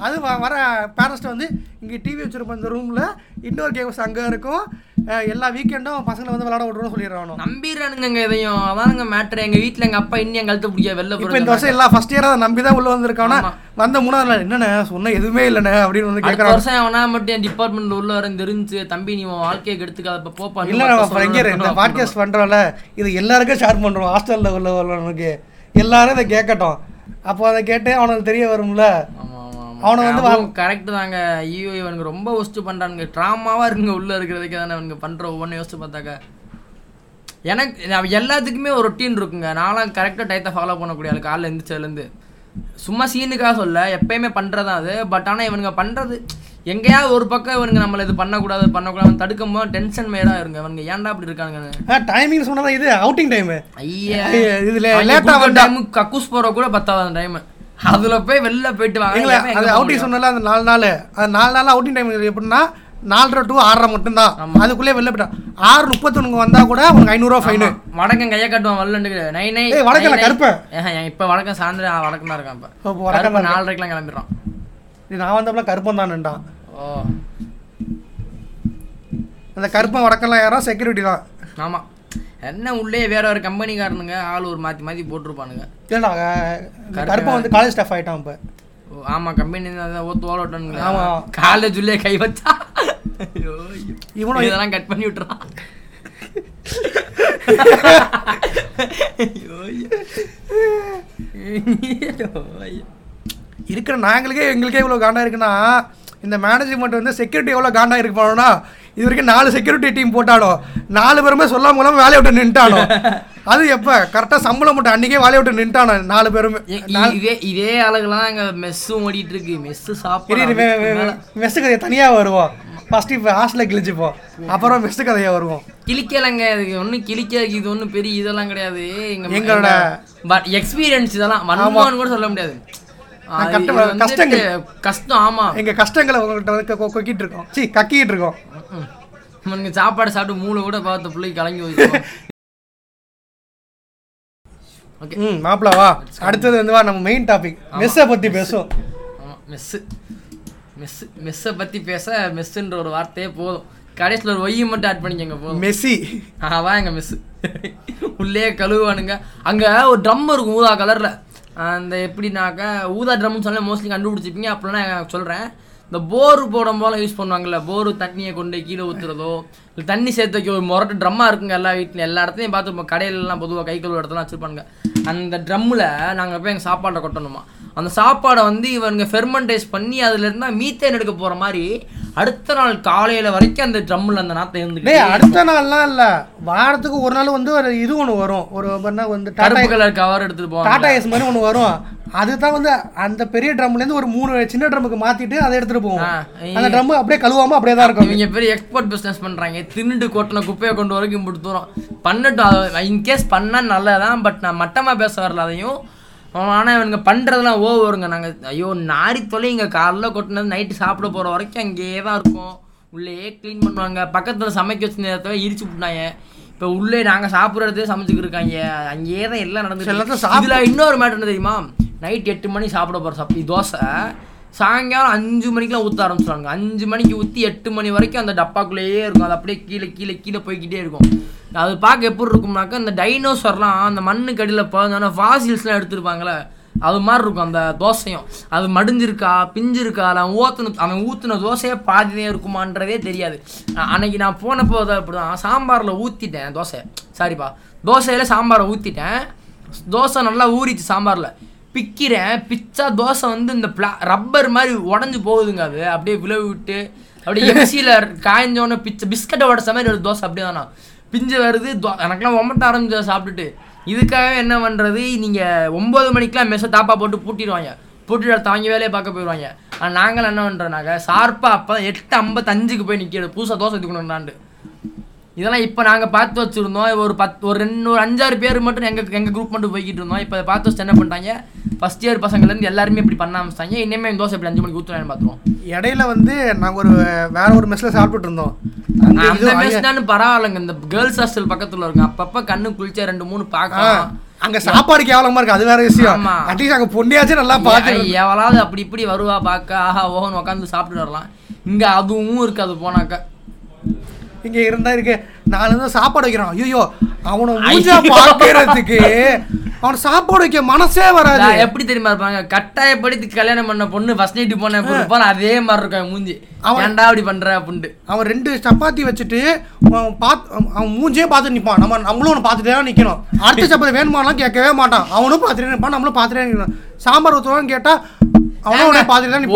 அது வர பேரண்ட்ஸ்ட்டு வந்து இங்கே டிவி வச்சிருப்போம் இந்த ரூமில் இன்னொரு கேம்ஸ் அங்கே இருக்கும். எல்லா வீக்கெண்டும் பசங்களை வந்து விளாட விட்றோம்னு சொல்லிடுறானோ நம்பிடுறானுங்க இதையும். அதானுங்க மேட்ரு எங்க வீட்ல எங்க அப்பா இன்னும் எங்க அழுத்த பிடிக்க வெளில போறது இந்த வருஷம் எல்லா ஃபர்ஸ்ட் இயர் அதை நம்பி தான் உள்ள வந்திருக்கானா. வந்த மூணாவது நாள் என்னண்ணே? சொன்ன எதுவுமே இல்லைண்ணே அப்படின்னு வந்து கேட்குறான் வருஷம் அவனா மட்டும் என் டிபார்ட்மெண்ட்ல உள்ள வர தெரிஞ்சு தம்பி நீ உன் வாழ்க்கையை கெடுத்துக்காத போப்பா இல்லை இங்கே இந்த பாட்காஸ்ட் பண்ணுறோம்ல இது எல்லாருக்கும் ஷேர் பண்ணுறோம் ஹாஸ்டலில் உள்ள உள்ளவனுக்கு எல்லாரும் இதை கேட்கட்டும். அப்போ அதை கேட்டு அவனுக்கு தெரிய வரும்ல. அவனை வந்து கரெக்ட் தாங்க. ஐயோ இவனுக்கு ரொம்ப ஒஸ்ட்டு பண்றானுங்க. ட்ராமாவா இருக்குங்க உள்ள இருக்கிறதுக்கு தானே அவனுங்க பண்ற ஒவ்வொன்றும் யோசிச்சு பார்த்தாக்க. எனக்கு எல்லாத்துக்குமே ஒரு ரொட்டீன் இருக்குங்க. நான்லாம் கரெக்டாக டயத்தை ஃபாலோ பண்ணக்கூடிய ஆளு. காலைல எழுந்திரிச்சதுலேருந்து சும்மா சீனுக்காக சொல்ல எப்பயுமே பண்ணுறதான் அது. பட் ஆனால் இவனுங்க பண்ணுறது எங்கேயாவது ஒரு பக்கம் இவனுங்க நம்மளை இது பண்ணக்கூடாது பண்ணக்கூடாது. தடுக்கும் போது டென்ஷன் மேடாக இருங்க. இவனுங்க ஏன்டா அப்படி இருக்கானுங்க டைமிங் சொன்னதான் இது? அவுட்டிங் டைமு ஐயா. இதுல வந்தா- time கக்கூஸ் போற கூட பத்தாத டைம் அதுல போய் வெளில போயிட்டு வாங்க. அது அவுட்டிங் சொன்னல அந்த நாலு நாள். அந்த நாலு நாள் அவுட்டிங் டைம் எப்படின்னா நாலரை டு ஆறரை மட்டும்தான். அதுக்குள்ளே வெளில போயிட்டான் ஆறு முப்பத்தொன்னுக்கு வந்தா கூட உனக்கு ஐநூறுரூவா ஃபைனு. வடக்கன் கையை காட்டுவான் வரலண்டு நை நை. ஏய், வடக்கன்ல நை, நை. கருப்பன். இப்ப வடக்கன் சாயந்தரம் வடக்கம் தான் இருக்கான் இப்ப. கருப்பன் நாலரைக்கெல்லாம் கிளம்பிடுறான். நான் வந்தப்பல கருப்பன் தான் நின்றான் ஓ. அந்த கருப்பன் வடக்கெல்லாம் யாரோ செக்யூரிட்டி தான். ஆமா. என்ன உள்ளே வேற ஒரு கம்பெனிக்காரனுங்க ஆள் ஒரு மாத்தி மாத்தி போட்டிருப்பானுங்க இல்லைடா இந்த கருப்பன் வந்து காலேஜ் ஸ்டாஃப் ஆயிட்டான் இப்போ ஓ, ஆமா கம்பெனி ஓத்து ஓலோட்டனுங்க ஆமா. காலேஜ் உள்ளே கை வச்சா. இவனும் இதெல்லாம் கட் பண்ணி விட்டுறான். இருக்கிற நாங்களுக்கே எங்களுக்கே இவ்வளோ காண்டா இருக்குன்னா இந்த மேனேஜ்மெண்ட் வந்து செக்யூரிட்டி எவ்வளோ காண்டா இருப்பானோனா இது வரைக்கும் நாலு செக்யூரிட்டி டீம் போட்டானோ நாலு பேருமே சொல்லாம கொள்ளாம வேலையை விட்டு நின்ட்டானோ அது எப்போ? கரெக்டாக சம்பளம் மட்டும் அன்றைக்கே வேலையை விட்டு நின்ட்டானோ நாலு பேருமே. இதே இதே ஆளுகெல்லாம் எங்க மெஸ்ஸும் ஓடிட்டு இருக்கு. மெஸ் இரு, சாப்பிடு மெஸ்ஸு கதையை தனியாக வருவோம். ஃபர்ஸ்ட் இப்போ ஹாஸ்டலில் கிழிச்சுப்போம். அப்புறம் மெஸ்ஸு கதையாக வருவோம். கிளிக்கலங்க இது ஒன்றும் கிளிக்க இது ஒன்றும் பெரிய இதெல்லாம் கிடையாது. எங்க எங்களோட- பட் எக்ஸ்பீரியன்ஸ் இதெல்லாம். வன்மான்னு கூட சொல்ல முடியாது. வந்துட்டு கஷ்டங்கள். கஷ்டம் ஆமா. எங்கள் கஷ்டங்களை உங்கள்கிட்ட வந்து கொக்கிட்டு இருக்கோம் சி கக்கிட்டு இருக்கோம். இவனுங்க சாப்பாடு சாப்பிட்டு மூளை கூட பார்த்த பிள்ளைக்கு கலங்கி போயிடும் ஓகே. ம் மாப்பிள வா. அடுத்தது வந்து வா நம்ம மெயின் டாபிக் மெஸ்ஸை பற்றி பேசுவோம். ஆமாம் மெஸ்ஸு மெஸ்ஸு மெஸ்ஸை பற்றி பேச மெஸ்ஸுன்ற ஒரு வார்த்தையே போதும். கடைசியில் ஒரு ஒய்யை மட்டும் ஆட் பண்ணிக்கங்க போதும். மெஸ்ஸி. அதான் எங்கள் மெஸ்ஸு உள்ளே கழுவுவானுங்க. அங்கே ஒரு ட்ரம் இருக்கும் ஊதா கலரில் அந்த எப்படின்னாக்கா ஊதா ட்ரம்னு சொல்ல மோஸ்ட்லி கண்டுபிடிச்சிப்பீங்க அப்படின்னா நான் சொல்கிறேன் இந்த போர் போடும் போல யூஸ் பண்ணுவாங்கல்ல போர் தண்ணியை கொண்டு கீழே ஊற்றுறதோ இல்லை தண்ணி சேர்த்து வைக்க ஒரு முரட்டு ட்ரம்மாக இருக்குங்க எல்லா வீட்லையும். எல்லா இடத்துலையும் பார்த்துருப்போம் கடையிலலாம் பொதுவாக கை கழுவு இடத்துலாம் வச்சுருப்பாங்க அந்த ட்ரம்மில் நாங்கள் போய் எங்கள் சாப்பாடை கொட்டணுமா? அந்த சாப்பாடை வந்து இவனுங்க ஃபெர்மெண்டைஸ் பண்ணி அதுல இருந்தா மீத்தேன் எடுக்க போற மாதிரி அடுத்த நாள் காலையில வரைக்கும் அந்த ட்ரம்மில் அந்த நாத்தை டேய் இருந்துக்கிட்டு அடுத்த நாள்லாம் இல்லை. வாரத்துக்கு ஒரு நாள் வந்து ஒரு இது ஒன்று வரும். ஒரு என்ன வந்து டாடா கலர் கவர் எடுத்துட்டு போவாங்க. டாடா ஏஸ் மாதிரி ஒன்று வரும். அதுதான் வந்து அந்த பெரிய ட்ரம்லேருந்து ஒரு மூணு சின்ன ட்ரம்முக்கு மாற்றிட்டு அதை எடுத்துகிட்டு போவோம். அந்த ட்ரம் அப்படியே கழுவாம அப்படியே தான் இருக்கும். இவங்க பெரிய எக்ஸ்போர்ட் பிசினஸ் பண்றாங்க. தின்னுட்டு கொட்டின குப்பையை கொண்டு வரைக்கும் இப்படி தூரம். பண்ணட்டும் இன்கேஸ் பண்ணா நல்லதான் பட் நான் மட்டமா பேச வரல அதையும் ஆனால் இவனுங்க பண்ணுறதுலாம் ஓவருங்க. நாங்கள் ஐயோ நாரி தொலை இங்கே காலைல கொட்டினது நைட்டு சாப்பிட போகிற வரைக்கும் அங்கேயே தான் இருக்கும். உள்ளேயே க்ளீன் பண்ணுவாங்க. பக்கத்தில் சமைக்க வச்ச நேரத்தில் இடிச்சு விட்டாங்க இப்போ உள்ளே நாங்கள் சாப்பிட்றதே சமைச்சுக்கிட்டு இருக்காங்க. அங்கேயே தான் எல்லாம் நடந்துச்சு சாப்பிட- இதில் இன்னொரு மேட்டர் என்ன தெரியுமா? நைட் எட்டு மணி சாப்பிட போகிற சாப்பிட்டு தோசை. சாயங்காலம் அஞ்சு மணிக்கெலாம் ஊற்ற ஆரம்பிச்சிடுவாங்க அஞ்சு மணிக்கு ஊற்றி எட்டு மணி வரைக்கும் அந்த டப்பாக்குள்ளேயே இருக்கும். அது அப்படியே கீழே கீழே கீழே போய்க்கிட்டே இருக்கும். அது பார்க்க எப்படி இருக்கும்னாக்கா அந்த டைனோசர்லாம் அந்த மண்ணுக்கு அடியில் போனோன்னா ஃபாசில்ஸ்லாம் எடுத்துருப்பாங்களே அது மாதிரி இருக்கும் அந்த தோசையும். அது மடிஞ்சிருக்கா பிஞ்சிருக்கா அவன் ஊற்றுன அவன் ஊற்றுன தோசையே பாதினே இருக்குமான்றதே தெரியாது. அன்னைக்கு நான் போனப்போ தான் அப்படிதான். சாம்பாரில் ஊற்றிட்டேன் தோசை. சாரிப்பா. தோசையில் சாம்பாரை ஊற்றிட்டேன் தோசை நல்லா ஊறிச்சு சாம்பாரில். பிக்கிறேன் பிச்சா தோசை வந்து இந்த பிளா ரப்பர் மாதிரி உடஞ்சி போகுதுங்க அது. அப்படியே விளவு விட்டு அப்படியே எம்சியில் காய்ஞ்சோன்னு பிச்சை பிஸ்கட்டை உடச்ச மாதிரி ஒரு தோசை அப்படியே தானா. பிஞ்சு வருது தோ எனக்கெல்லாம் ஒம்பட்ட ஆரம்பிச்ச சாப்பிட்டுட்டு. இதுக்காகவே என்ன பண்ணுறது நீங்கள் ஒம்பது மணிக்கெலாம் மெஸ்ஸை தாப்பா போட்டு பூட்டிடுவாங்க. பூட்டிட்டு தாங்க வேலையை பார்க்க போயிடுவாங்க. ஆனால் நாங்கள் என்ன பண்ணுறோனாக்க ஷார்ப்பாக அப்போ எட்டு ஐம்பத்தஞ்சுக்கு போய் நிற்கிறது புதுசாக தோசை எடுத்துக்கணும்னாண்டு இதெல்லாம் இப்போ நாங்கள் பார்த்து வச்சுருந்தோம். ஒரு பத்து ஒரு ரெண்டு ஒரு அஞ்சாறு பேர் மட்டும் எங்கள் எங்கள் குரூப் மட்டும் போய்கிட்டு இருந்தோம். இப்போ பார்த்து வச்சு என்ன பண்ணிட்டாங்க? ஃபஸ்ட் இயர் பசங்கள்லேருந்து எல்லாருமே இப்படி பண்ண ஆரம்பிச்சிட்டாங்க. இனிமேல் தோசை இப்படி அஞ்சு மணிக்கு ஊற்றுவேன் பார்த்துருவோம் இடையில வந்து நாங்க ஒரு வேற ஒரு மெஸ்ல சாப்பிட்டுட்டு இருந்தோம். அந்த இது- மெஸ்னாலும் பரவாயில்லைங்க. இந்த கேர்ள்ஸ் ஹாஸ்டல் பக்கத்துல இருக்கு அப்பப்ப கண்ணு குளிச்சா ரெண்டு மூணு பார்க்கலாம். அங்க சாப்பாடு கேவலமா இருக்கு. அது வேற விஷயம். அட்லீஸ்ட் அங்க பொண்ணியாச்சும் நல்லா பார்த்து எவளாவது அப்படி இப்படி வருவா பார்க்க ஆஹா ஓஹன் உட்காந்து சாப்பிட்டு வரலாம். இங்க அதுவும் இருக்காது போனாக்க. இங்க இருந்தா இருக்கு. நாலு வந்து சாப்பாடு வைக்கிறான். ஐயோ அவனை மூஞ்சா பாக்குறதுக்கு அவன் சாப்பாடு வைக்க மனசே வராது. எப்படி தெரியுமா இருப்பாங்க? கட்டாயப்படுத்தி கல்யாணம் பண்ண பொண்ணு ஃபர்ஸ்ட் நைட்டு போன பொண்ணு அதே மாதிரி இருக்கும் மூஞ்சி. அவன்- ஏன்டா அப்படி பண்ற அப்படின்ட்டு அவன் ரெண்டு சப்பாத்தி வச்சுட்டு அவன் பார்த்து அவன் மூஞ்சே பார்த்து நிற்பான் நம்ம நம்மளும் அவனை பார்த்துட்டே தான் நிற்கணும் அடுத்த சப்பாத்தி வேணுமாலாம் கேட்கவே மாட்டான். அவனும் பார்த்துட்டே நிற்பான் நம்மளும் பார்த்துட்டே நிற்கணும் சாம்பார் ஊற்றுவான்னு கேட்டா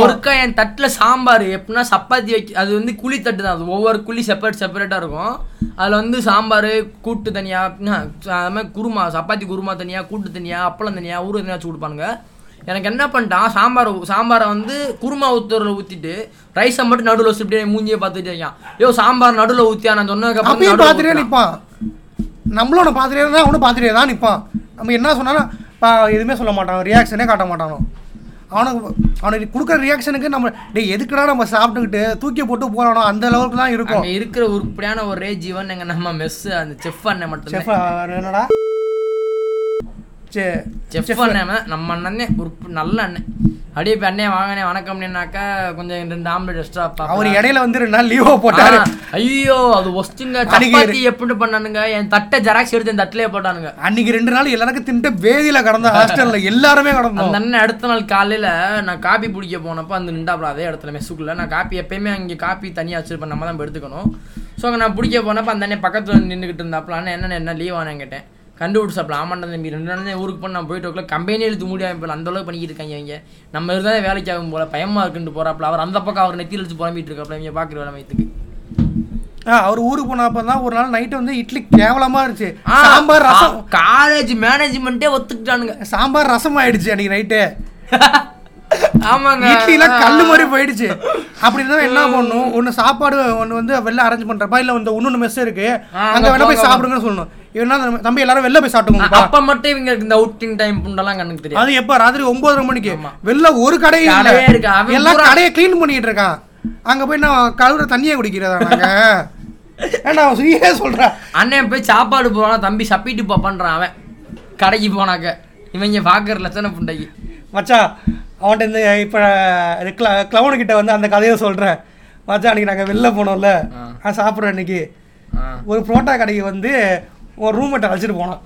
ஒருக்கா என் தட்டுல சாம்பார். எப்படின்னா சப்பாத்தி வைக்க அது வந்து குழி தட்டு தான். அது ஒவ்வொரு குழி செப்பரேட் செப்பரேட்டா இருக்கும். அதுல வந்து சாம்பார் கூட்டு தனியா என்ன, அது மாதிரி குருமா சப்பாத்தி குருமா தனியா கூட்டு தனியா அப்பளம் தனியா ஊறு தனியா வச்சு கொடுப்பானுங்க. எனக்கு என்ன பண்ணிட்டான் சாம்பார் சாம்பாரை வந்து குருமா ஊத்துறதுல ஊத்திட்டு ரைஸை மட்டும் நடுவில் வச்சு இப்படியே மூஞ்சியே பார்த்துட்டு இருக்கான். ஐயோ சாம்பார் நடுவில் ஊத்தியா? நான் சொன்னதுக்கு அப்பயும் அப்புறம் பார்த்துட்டே நிற்பான் நம்மளும் அவனை பார்த்துட்டே தான் அவனும் பார்த்துட்டே தான் நிற்பான் நம்ம என்ன சொன்னாலும் எதுவுமே சொல்ல மாட்டான். ரியாக்ஷனே காட்ட மாட்டானோ. அவனுக்கு அவனுக்கு கொடுக்குற ரியாக்ஷனுக்கு நம்ம டேய் எதுக்குடா நம்ம சாப்பிட்டுக்கிட்டு தூக்கி போட்டு போறானோ அந்த லெவலுக்கு தான் இருக்கும் இருக்கிற உருப்படியான ஒரே ஜீவன் எங்க நம்ம மெஸ் அந்த செஃப் அண்ணன் மட்டும் செஃப் என்னடா? செஃப் அண்ணன் நம்ம அண்ணனே ஒரு நல்ல அண்ணன் அப்படியே இப்போ அண்ணே வாங்கினே வணக்கம் அண்ணனாக்கா கொஞ்சம் ரெண்டு ஆம்லெட் எக்ஸ்ட்ரா அவர் இடையில வந்து ரெண்டு நாள் லீவா போட்டாரு. ஐயோ அது ஒஸ்ட்டுங்க சப்பாத்தி எப்படி பண்ணானுங்க. என் தட்டை ஜெராக்ஸ் எடுத்து என் தட்டிலே போட்டானுங்க. அன்னைக்கு ரெண்டு நாள் எல்லாருக்கும் தின்ட்டு வேதியில கடந்த ஹாஸ்டல்ல எல்லாருமே அந்த கடந்தோம் அண்ணன் அடுத்த நாள் காலையில நான் காப்பி பிடிக்க போனப்போ அந்த நின்றாப்புல அதே இடத்துல மெஸ்ஸுக்குள்ள நான் காப்பி எப்பயுமே அங்கே காப்பி தனியாக வச்சிருப்பேன். நம்ம தான் எடுத்துக்கணும். ஸோ அங்கே நான் பிடிக்க போனப்போ அந்த அண்ணன் பக்கத்தில் நின்றுக்கிட்டு இருந்தாப்புல. அண்ணன் என்ன என்ன லீவ் ஆனேன் கேட்டேன். கண்டுபிடிச்சாப்புல ஆமாண்டா தம்பி. ரெண்டு நாள் ஊருக்கு போய் நான் போயிட்டு வரல கம்பெனி எழுத்து முடியாம போல அந்த அளவுக்கு பண்ணிக்கிட்டு இருக்காங்க இவங்க. நம்ம இருந்தால் வேலைக்கு ஆகும் போல. பயமா இருக்குன்ட்டு போறாப்புல அவர் அந்த பக்கம் அவர் நெத்தியில் வச்சு புலம்பிட்டு இருக்காப்புல இவங்க பார்க்குற வேலை மையத்துக்கு ஆ, அவர் ஊருக்கு போனப்ப தான் ஒரு நாள் நைட்டு வந்து இட்லி கேவலமா இருந்துச்சு. சாம்பார் ரசம் காலேஜ் மேனேஜ்மெண்ட்டே ஒத்துக்கிட்டானுங்க. சாம்பார் ரசம் ஆயிடுச்சு அன்னைக்கு நைட்டு ஆமாங்க. இட்லிலாம் மாதிரி போயிடுச்சு. அப்படி இருந்தா என்ன பண்ணும் ஒன்று சாப்பாடு ஒன்று வந்து வெளில அரேஞ்ச் பண்றப்பா இல்லை இந்த இன்னொன்று மெஸ் இருக்கு. அங்க வேணா போய். சாப்பிடுங்கன்னு சொல்லணும். இவனா தம்பி எல்லாரும் வெளில போய் சாப்பிட்டுங்கப்பா அப்ப மட்டும் இவங்களுக்கு இந்த அவுட்டிங் டைம் புண்டெல்லாம் கண்ணுக்கு தெரியும் அது எப்ப? ராத்திரி ஒன்பதரை மணிக்கு. வெளில ஒரு கடையும் கடையே இருக்கு. பூரா- கடையை க்ளீன் பண்ணிட்டு இருக்கான் அங்க போய் நான் கழுவுற தண்ணியை குடிக்கிறதா நாங்க? ஏன்டா அவன் சுயே சொல்றான் அண்ணன் போய் சாப்பாடு போனா தம்பி சப்பிட்டு பாப்பான்றான் அவன். கடைக்கு போனாக்க. இவங்க பாக்குற லட்சண புண்டைக்கு. மச்சான் அவன்கிட்ட இந்த இப்போ கிளவுனு கிட்ட வந்து அந்த கதையை சொல்றேன். மச்சான் அன்னைக்கு நாங்கள் வெளில போனோம்ல. நான் சாப்பிட்றேன் அன்னைக்கு. ஆ. ஒரு புரோட்டா கடைக்கு வந்து ஒரு ரூம்மேட்டை அழைச்சிட்டு போனான்.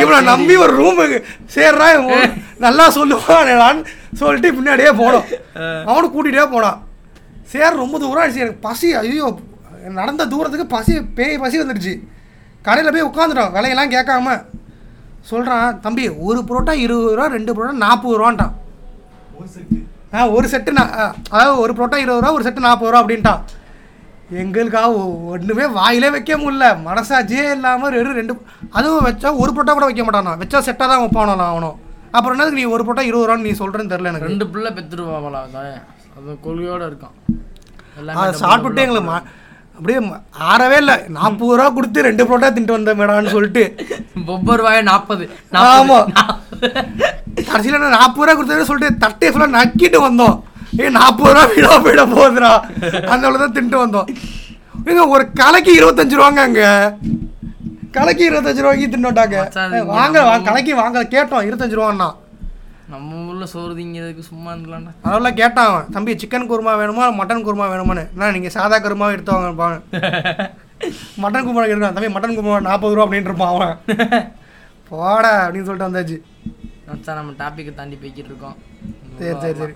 இவனை நம்பி ஒரு ரூமுக்கு சேர்றா நல்லா சொல்லுவான் சொல்லிட்டு பின்னாடியே போனோம். அவனும் கூட்டிகிட்டே போனான். சேர் ரொம்ப தூரம் ஆயிடுச்சு. எனக்கு பசி ஐயோ நடந்த தூரத்துக்கு பசி பேய் பசி வந்துடுச்சு. கடையில் போய் உட்காந்துட்டோம். விலையெல்லாம் கேட்காம. சொல்கிறான் தம்பி ஒரு புரோட்டா இருபது ரூபா ரெண்டு புரோட்டா நாற்பது ரூபான்ட்டான். ஆ ஒரு செட்டு நான் ஆ, அதாவது ஒரு புரோட்டா இருபது ரூபா ஒரு செட்டு நாற்பது ரூபா அப்படின்ட்டான். எங்களுக்காக ஒ- ஒண்ணுமே வாயிலே வைக்க முடியல. மனசாட்சியே இல்லாமல் வெறும் ரெண்டு அதுவும் வச்சா ஒரு புரோட்டா கூட வைக்க மாட்டானா? வச்சா செட்டாக தான் வைப்பானோ அவனும்? அப்புறம் என்னதுக்கு நீ ஒரு புரோட்டா இருபது ரூபான்னு நீ சொல்கிறேன்னு தெரில எனக்கு? ரெண்டு பிள்ளை பெத்துருவாங்களா அதான் அது கொள்கையோட இருக்கான். எல்லாமே அதை double எங்களுக்கு ம- அப்படியே ஆறவே இல்லை. நாற்பது ரூபா கொடுத்து ரெண்டு புரோட்டா தின்ட்டு வந்தேன் மேடான்னு சொல்லிட்டு. ஒவ்வொரு ரூபாய் நாற்பது ஆமா. கடைசியில் நான் நாற்பது ரூபா கொடுத்தேன்னு சொல்லிட்டு தட்டையை ஃபுல்லாக நக்கிட்டு வந்தோம். ஏ நாற்பது ரூபா வீடா போயிட போகுதுடா. அந்த அளவு தான் தின்ட்டு வந்தோம். ஏங்க ஒரு கலைக்கு இருபத்தஞ்சு ரூபாங்க அங்க. கலைக்கு இருபத்தஞ்சு ரூபாய்க்கு தின்னுட்டாங்க. வாங்க வாங்க கலைக்கு வாங்க கேட்டோம் இருபத்தஞ்சு ரூபான்னா. நம்ம ஊர்ல சோறு திங்கிறதுக்கு சும்மா இருந்தலாம்டா அதெல்லாம் கேட்டான் அவன் தம்பி சிக்கன் குருமா வேணுமா? மட்டன் குருமா வேணுமான்னு? என்ன நீங்கள் சாதா குருமா எடுத்து வாங்க மட்டன் குருமா இருக்கான் தம்பி மட்டன் குருமா நாற்பது ரூபா அப்படின்ட்டு இருப்பான் அவன். போடா அப்படின்னு சொல்லிட்டு வந்தாச்சு. மச்சான் நம்ம டாப்பிக்கை தாண்டி போய்கிட்டு இருக்கோம். சரி சரி சரி.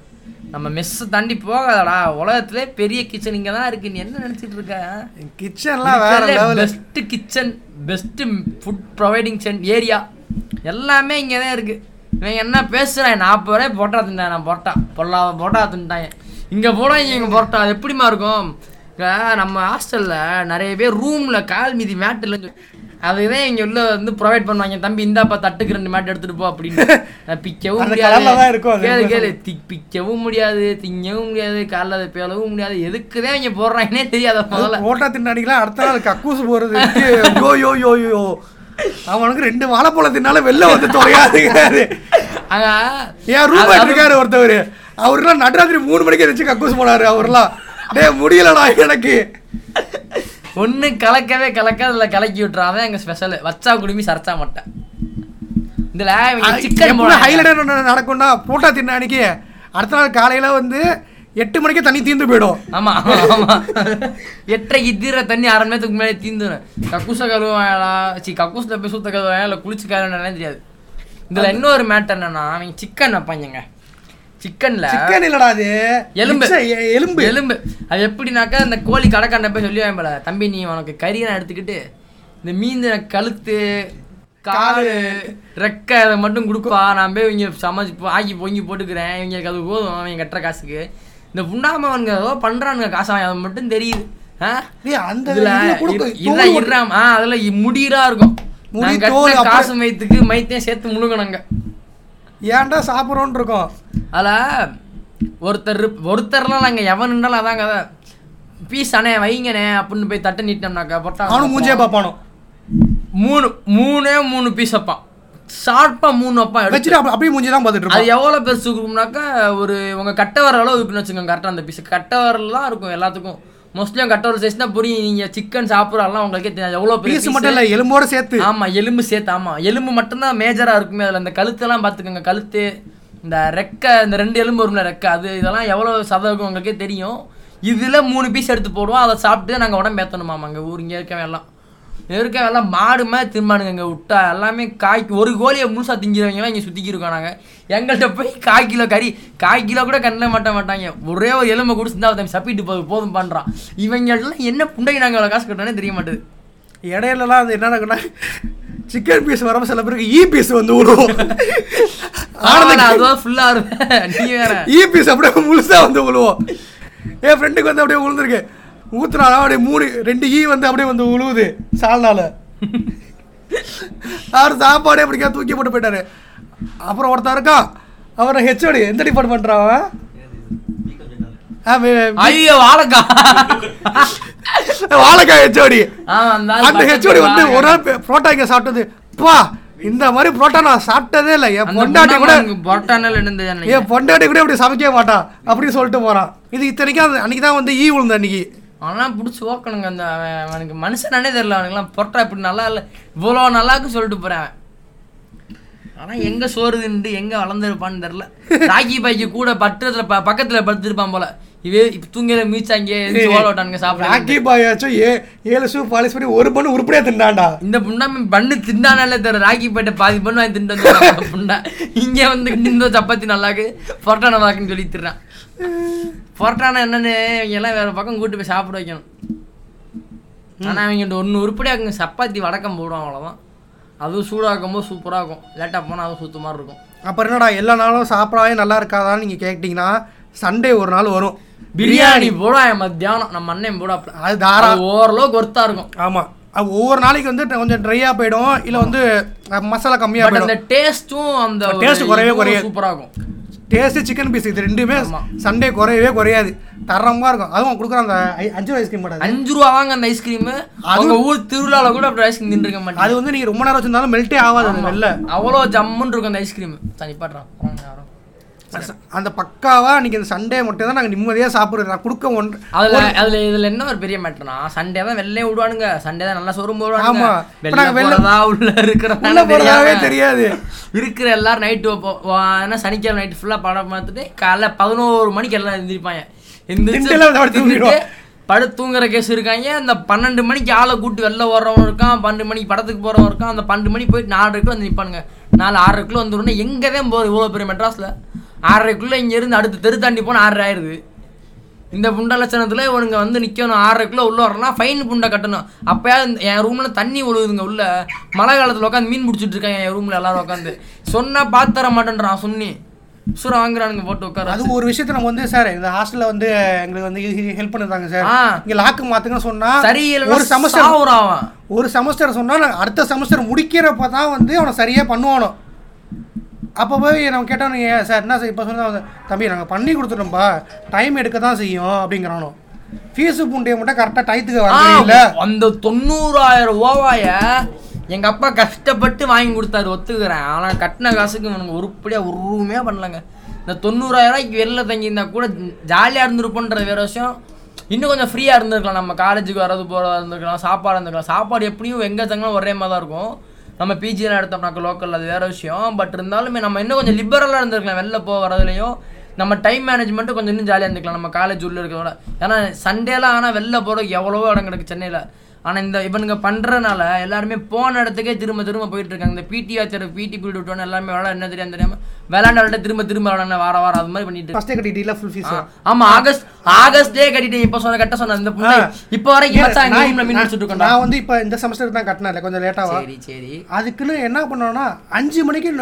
நம்ம மெஸ் தாண்டி போகாதடா. உலகத்திலே பெரிய கிச்சன் இங்க தான் இருக்கு. நீ என்ன நினைச்சிட்டு இருக்க? கிச்சன்லாம் வேற level best kitchen best food providing Sen area எல்லாமே இங்கே தான் இருக்கு. இவன் என்ன பேசுறான் நாற்பது ரூபாய் பொட்டா தின்ட்டான் நான் பொட்டா. பொல்லா பொட்டா தின்ட்டாங்க இங்கே போனா இங்கே பொட்டா அது எப்படிமா இருக்கும்? இங்க நம்ம ஹாஸ்டல்ல நிறைய பேர் ரூம்ல கால் மீதி மேட் இல்லைன்னு சொல்லி அதுதான் இங்க உள்ள வந்து ப்ரொவைட் பண்ணுவாங்க. தம்பி இந்தாப்பா தட்டுக்கு ரெண்டு மேட் எடுத்துட்டு போ அப்படின்னு. பிக்கவும் முடியாது. தான். கேளு கேளு. தி- பிக்கவும் முடியாது திங்கவும் முடியாது காலைல அதை பேலவும் முடியாது. எதுக்குதான் இங்க போடுறாங்கன்னே தெரியாத முதல்ல ஓட்டா தின்னாடிக்கலாம் அடுத்த நாள் கக்கூஸ் போறது யோ யோ யோ யோ அவனுக்கு ரெண்டு வாழைப்பழம் தின்னாலும் வெளில வந்து அங்க என் ரூம்மேட் இருக்காரு ஒருத்தவர். அவருலாம் நடுராத்திரி மூணு மணிக்கு எந்திரிச்சு கக்கூஸ் போனாரு அவர்லாம். டேய் முடியலடா எனக்கு. ஒண்ணு கலக்கவே கலக்க அதுல கலக்கி விட்டுறான் அதான் எங்க ஸ்பெஷல் வச்சா குடுமி சரச்சா மாட்டேன் இதுல சிக்கன் ஹைலைட் நடக்கும்னா போட்டா தின்ன அன்னைக்கு அடுத்த நாள் காலையில வந்து எட்டு மணிக்கே தண்ணி தீர்ந்து போயிடும். ஆமா ஆமா. எட்டரைக்கு தீர தண்ணி அரை மணி நேரத்துக்கு முன்னாடி தீந்துடும் கக்கூச கழுவாங்களா சி கக்கூஸ்ல போய் சுத்த கழுவாங்க இல்லை குளிச்சு கழுவானே தெரியாது. இதுல இன்னொரு மேட்டர் என்னன்னா அவங்க சிக்கன் வைப்பாங்க சிக்கன்ல சிக்கன் இல்லடா அது. எலும்பு. எலும்பு. எலும்பு. அது எப்படினாக்கா அந்த கோழி கடைக்காண்ட போய் சொல்லி போல தம்பி நீ உனக்கு கறியை நான் எடுத்துக்கிட்டு இந்த மீந்த கழுத்து காலு ரெக்கை அதை மட்டும் கொடுப்பா. நான் போய் இவங்க சமைச்சு ஆக்கி பொங்கி போட்டுக்கிறேன். இவங்களுக்கு அது போதும். அவங்க கட்டுற காசுக்கு. இந்த புண்ணாமவனுங்க ஏதோ பண்றானுங்க காசு வாங்கி அது மட்டும் தெரியுது. அதுல முடியலா இருக்கும். காசு மையத்துக்கு மைத்தையும் சேர்த்து முழுங்கணுங்க ஏன்டா சாப்பிட்றோன்னு இருக்கோம்? அதில் ஒருத்தர் ஒருத்தர்லாம் நாங்கள் எவன் இருந்தாலும் அதான் கதை. பீஸ் அண்ணே வைங்கண்ணே அப்படின்னு போய் தட்டு நீட்டினோம்னாக்கா போட்டா அவனும் மூஞ்சே பார்ப்பானோ? மூணு மூணே மூணு பீஸ் வைப்பான். ஷார்ப்பாக மூணு எடுத்து வச்சுட்டு அப்படி- அப்படியே மூஞ்சி தான் பார்த்துட்டு அது எவ்வளோ பெருசு இருக்கும்னாக்கா ஒரு உங்கள் கட்டை வர அளவு இருக்குன்னு வச்சுக்கோங்க கரெக்டாக அந்த பீஸ் கட்டை வரலாம் இருக்கும் எல்லாத்துக்கும். மோஸ்ட்லி கட்டை வர சைஸ்னா புரியும். நீங்கள் சிக்கன் சாப்பிட்றலாம் உங்களுக்கே தெரியாது. எவ்வளோ பீஸ் மட்டும் இல்ல எலும்போட சேர்த்து. ஆமா எலும்பு சேர்த்து ஆமா. எலும்பு மட்டும்தான் மேஜரா இருக்குமே. அதுல இந்த கழுத்தெல்லாம் பாத்துக்கோங்க கழுத்து. இந்த ரெக்கை இந்த ரெண்டு எலும்பு வரும்ல ரெக்கை. அது இதெல்லாம் எவ்வளவு சதவீதம் உங்களுக்கே தெரியும். இதுல மூணு பீஸ் எடுத்து போடுவோம். அதை சாப்பிட்டு நாங்க உடம்பு ஏத்தணுமாமா அங்க ஊர் இங்க இருக்கவன் எல்லாம். இருக்க எல்லாம் மாடு மாதிரி திரும்பானுங்க இங்க விட்டா. எல்லாமே காய்க்கு ஒரு கோழியை முழுசா திங்கிறவங்க இங்க சுத்திக்கி இருக்கோம் நாங்க எங்கள்கிட்ட போய் கால் கிலோ கறி கால் கிலோ கூட கண்ணில் மாட்ட மாட்டாங்க. ஒரே ஒரு எலும்பை கொடுத்து தான் தம்பி சப்பிட்டு போதும் போதும் பண்றான். இவங்க எல்லாம் என்ன புண்டைக்கு நாங்க அவ்வளவு காசு கட்டணே தெரிய மாட்டேது. இடையிலலாம் அது என்ன நடக்கும்னா சிக்கன் பீஸ் வரப்ப சில பேருக்கு ஈ பீஸ் வந்து விடுவோம். ஆனந்த அதுதான் ஃபுல்லா இருப்பேன் நீ வேற. ஈ பீஸ் அப்படியே முழுசா வந்து விழுவோம் என் ஃப்ரெண்டுக்கு வந்து அப்படியே விழுந்திருக்கு ஊத்துறாங்க அப்படியே மூணு ரெண்டு ஈ வந்து அப்படியே வந்து விழுவுது சால்னால. அவர் சாப்பாடே பிடிக்கா தூக்கி போட்டு போயிட்டாரு. அப்புறம் ஒருத்தன் இருக்கான் அவரை ஹெச்ஓடி எந்த டிபார்ட்மெண்ட் அவன்? ஐயோ வாழைக்கா. வாழைக்காய் ஹெச்ஓடி அந்த ஹெச்ஓடி வந்து. ஒரு நாள் புரோட்டா இங்க சாப்பிட்டது. பா இந்த மாதிரி புரோட்டா நான் சாப்பிட்டதே இல்லை. என் பொண்டாட்டி கூட என் பொண்டாட்டி கூட இப்படி சமைக்கவே மாட்டான் அப்படின்னு சொல்லிட்டு போறான். இது இத்தனைக்கும் அன்னைக்கு தான் வந்து ஈ விழுந்த அன்னைக்கு. அவனெலாம் பிடிச்சி ஓக்கணுங்க அந்த அவன் அவனுக்கு மனுஷனானே தெரில அவனுக்குலாம் பொட்டா இப்படி நல்லா இல்லை இவ்வளோ நல்லாக்கு சொல்லிட்டு போறேன் ஆனால் எங்கே சோறுதுன்ட்டு சோறு தின்று எங்க வளர்ந்துருப்பான்னு தெரில ராக்கி பாய்க்கு கூட பட்டத்தில் ப- பக்கத்தில் படுத்திருப்பான் போல. இவே இப்ப தூங்கில மீச்சாங்க ஓட விட்டானுங்க சாப்பிட ராக்கி பாயாச்சும் ஏ ஏழு ஷூ பாலிஷ் பண்ணி ஒரு பண்ணு உருப்படியா தின்னாண்டா இந்த புண்ணாம பண்ணு திண்டானாலே தெரியல. ராக்கி போயிட்ட பாதி பண்ணு வாங்கி வந்து புண்டா இங்க வந்து இந்த சப்பாத்தி நல்லாக்கு. பொரோட்டா நல்லாக்குன்னு சொல்லி திடுறான் பொரோட்டானா என்னன்னு இவங்க எல்லாம் வேற பக்கம் கூட்டு போய் சாப்பிட வைக்கணும். ஆனா அவங்க ஒன்று உருப்படியாக்குங்க சப்பாத்தி வடக்கம் போடுவான் அவ்வளோதான் அதுவும் சூடாக்கும் போது சூப்பராக இருக்கும். லேட்டாக போனால் அதுவும் சுத்த மாதிரி இருக்கும். அப்புறம் என்னடா எல்லா நாளும் சாப்பிடாவே நல்லா இருக்காதான்னு நீங்க கேட்டீங்கன்னா சண்டே ஒரு நாள் வரும். பிரியாணி போடுவான் மத்தியானம் நம்ம அண்ணன் போடாப்ல அது தாரா ஓரளவுக்கு ஒர்த்தா இருக்கும். ஆமா. அது ஒவ்வொரு நாளைக்கு வந்து கொஞ்சம் ட்ரையா போயிடும். இல்ல வந்து மசாலா கம்மியா பட் அந்த போயிடும் டேஸ்ட்டும் அந்த Taste குறையவே குறையாது. சூப்பராக இருக்கும். டேஸ்ட் சிக்கன் பீஸ் இது ரெண்டுமே. சண்டே குறையவே குறையாது. தரமா இருக்கும். அதுவும் கொடுக்குற அந்த அஞ்சு ஐஸ்கிரீம் மாட்டாது அஞ்சு ரூபா வாங்க அந்த ஐஸ்கிரீம் அவங்க ஊர் திருவிழால கூட அப்படி ஐஸ்கிரீம் தின்றுக்க மாட்டேன் அது வந்து நீங்க ரொம்ப நேரம் வச்சிருந்தாலும் மெல்ட்டே ஆகாது வெளில அவ்வளோ ஜம்முன்னு இருக்கும் அந்த ஐஸ்கிரீம் தனி பாடுறான் அந்த பக்காவா நீங்க இந்த சண்டே மட்டும் தான் நாங்க நிம்மதியா சாப்பிடுறோம். நான் கொடுக்க ஒன்று அதுல அதுல இதுல என்ன ஒரு பெரிய மேட்டர்னா சண்டே தான் வெளிலே விடுவானுங்க. சண்டே தான் நல்லா சோறும் போடுவானுங்க ஆமா. இப்ப வெளில நாங்க வெளில- போறதா உள்ள இருக்கிற உள்ள போறதாவே தெரியாது. இருக்கிற எல்லாரும் நைட்டு ஏன்னா சனிக்கிழமை நைட்டு ஃபுல்லா படம் பார்த்துட்டு காலைல பதினோரு மணிக்கு எல்லாம் எந்திரிப்பாங்க. எந்திரிச்சு. படுத்து தூங்குற கேஸ் இருக்காங்க. அந்த பன்னெண்டு மணிக்கு ஆளை கூட்டி வெளில ஓடுறவன் இருக்கான். பன்னெண்டு மணிக்கு படத்துக்கு போகிறவன் இருக்கான். அந்த பன்னெண்டு மணி போயிட்டு நாலரைக்குள்ள வந்து நிற்பானுங்க நாலு ஆறரைக்குள்ள வந்துடணும் எங்கே தான் போகுது இவ்வளோ பெரிய மெட்ராஸில் ஆறரைக்குள்ளே இங்கேருந்து அடுத்து தெரு தாண்டி போனால் ஆறரை ஆயிடுது இந்த புண்ட லட்சணத்தில் இவனுங்க வந்து நிற்கணும் ஆறரைக்குள்ள உள்ள வரலாம் ஃபைன் புண்டை கட்டணும். அப்போயாவது என் ரூமில் தண்ணி ஒழுகுதுங்க உள்ள. மழை காலத்தில் உட்காந்து மீன் பிடிச்சிட்டு இருக்காங்க என் ரூமில் எல்லாரும் உட்காந்து. சொன்னால் பார்த்து தர மாட்டேன்றான் சொன்னி. சுரம் வாங்குறானுங்க போட்டு உட்கார அது ஒரு விஷயத்த நம்ம வந்து சார் இந்த ஹாஸ்டல்ல வந்து எங்களுக்கு வந்து ஹெல்ப் பண்ணிருந்தாங்க சார். இங்க லாக்கு மாத்துங்கன்னு சொன்னா சரி ஒரு செமஸ்டர் ஒரு செமஸ்டர் சொன்னா அடுத்த செமஸ்டர் முடிக்கிறப்ப தான் வந்து அவனை சரியா பண்ணுவானோ. அப்போ போய் நம்ம கேட்டோம் நீங்கள் சார் என்ன சார் இப்போ சொன்னா தம்பி நாங்கள் பண்ணி கொடுத்துட்டோம்ப்பா டைம் எடுக்க தான் செய்யும் அப்படிங்கிறானோ. ஃபீஸு பூண்டையை மட்டும் கரெக்டாக டயத்துக்கு இல்லை அந்த தொண்ணூறாயிரம் ஓவாய எங்க அப்பா கஷ்டப்பட்டு வாங்கி கொடுத்தாரு ஒத்துக்கிறேன். ஆனா கட்டின காசுக்கு இவனுங்க உருப்படியா உருவுமே பண்ணலங்க. இந்த தொண்ணூறாயிரம் ரூபாய்க்கு வெளில தங்கியிருந்தா கூட ஜாலியா இருந்திருப்போன்றது வேற விஷயம். இன்னும் கொஞ்சம் ஃப்ரீயா இருந்திருக்கலாம். நம்ம காலேஜுக்கு வரது போகிறதா இருந்திருக்கலாம் சாப்பாடு இருந்திருக்கலாம். சாப்பாடு எப்படியும் எங்க தங்கினாலும் ஒரே மாதிரி தான் இருக்கும். நம்ம பிஜியில் எடுத்தோம்னாக்க லோக்கல் அது வேறு விஷயம். பட் இருந்தாலுமே நம்ம இன்னும் கொஞ்சம் லிபரலாக இருந்திருக்கலாம். வெளில போக வரதுலையும் நம்ம டைம் மேனேஜ்மெண்ட்டு கொஞ்சம் இன்னும் ஜாலியாக இருந்துக்கலாம். நம்ம காலேஜ் உள்ளே இருக்கிறதோட ஏன்னா சண்டேலாம் ஆனால் வெளில போகிறதுக்கு எவ்வளவோ இடம் கிடக்கு சென்னையில். ஆனால் இந்த இவனுங்க பண்ணுறனால எல்லாருமே போன இடத்துக்கே திரும்ப திரும்ப போயிட்டு இருக்காங்க இந்த பிடி வாச்சர் பிடி பீரியட் விட்டோன்னு எல்லாமே விளாட என்ன தெரியாம தெரியாம? விளாண்ட திரும்ப திரும்ப விளாட வார வாரம் அது மாதிரி பண்ணிட்டு ஃபஸ்ட்டே கட்டிட்டீங்களா ஃபுல் ஃபீஸ் ஆமா ஆகஸ்ட் ஆகஸ்ட்லயே கட்டிட்டேன். இப்ப சொன்ன கட்ட சொன்ன இந்த புள்ளை. இப்போ வரைக்கும் மச்சான் எங்க ரூம்ல மீன் வச்சுட்டு நான் வந்து இப்போ இந்த செமஸ்டருக்கு தான் கட்டினேன் கொஞ்சம் லேட்டாவா சரி சரி. அதுக்குன்னு என்ன பண்ணோம்னா அஞ்சு மணிக்கு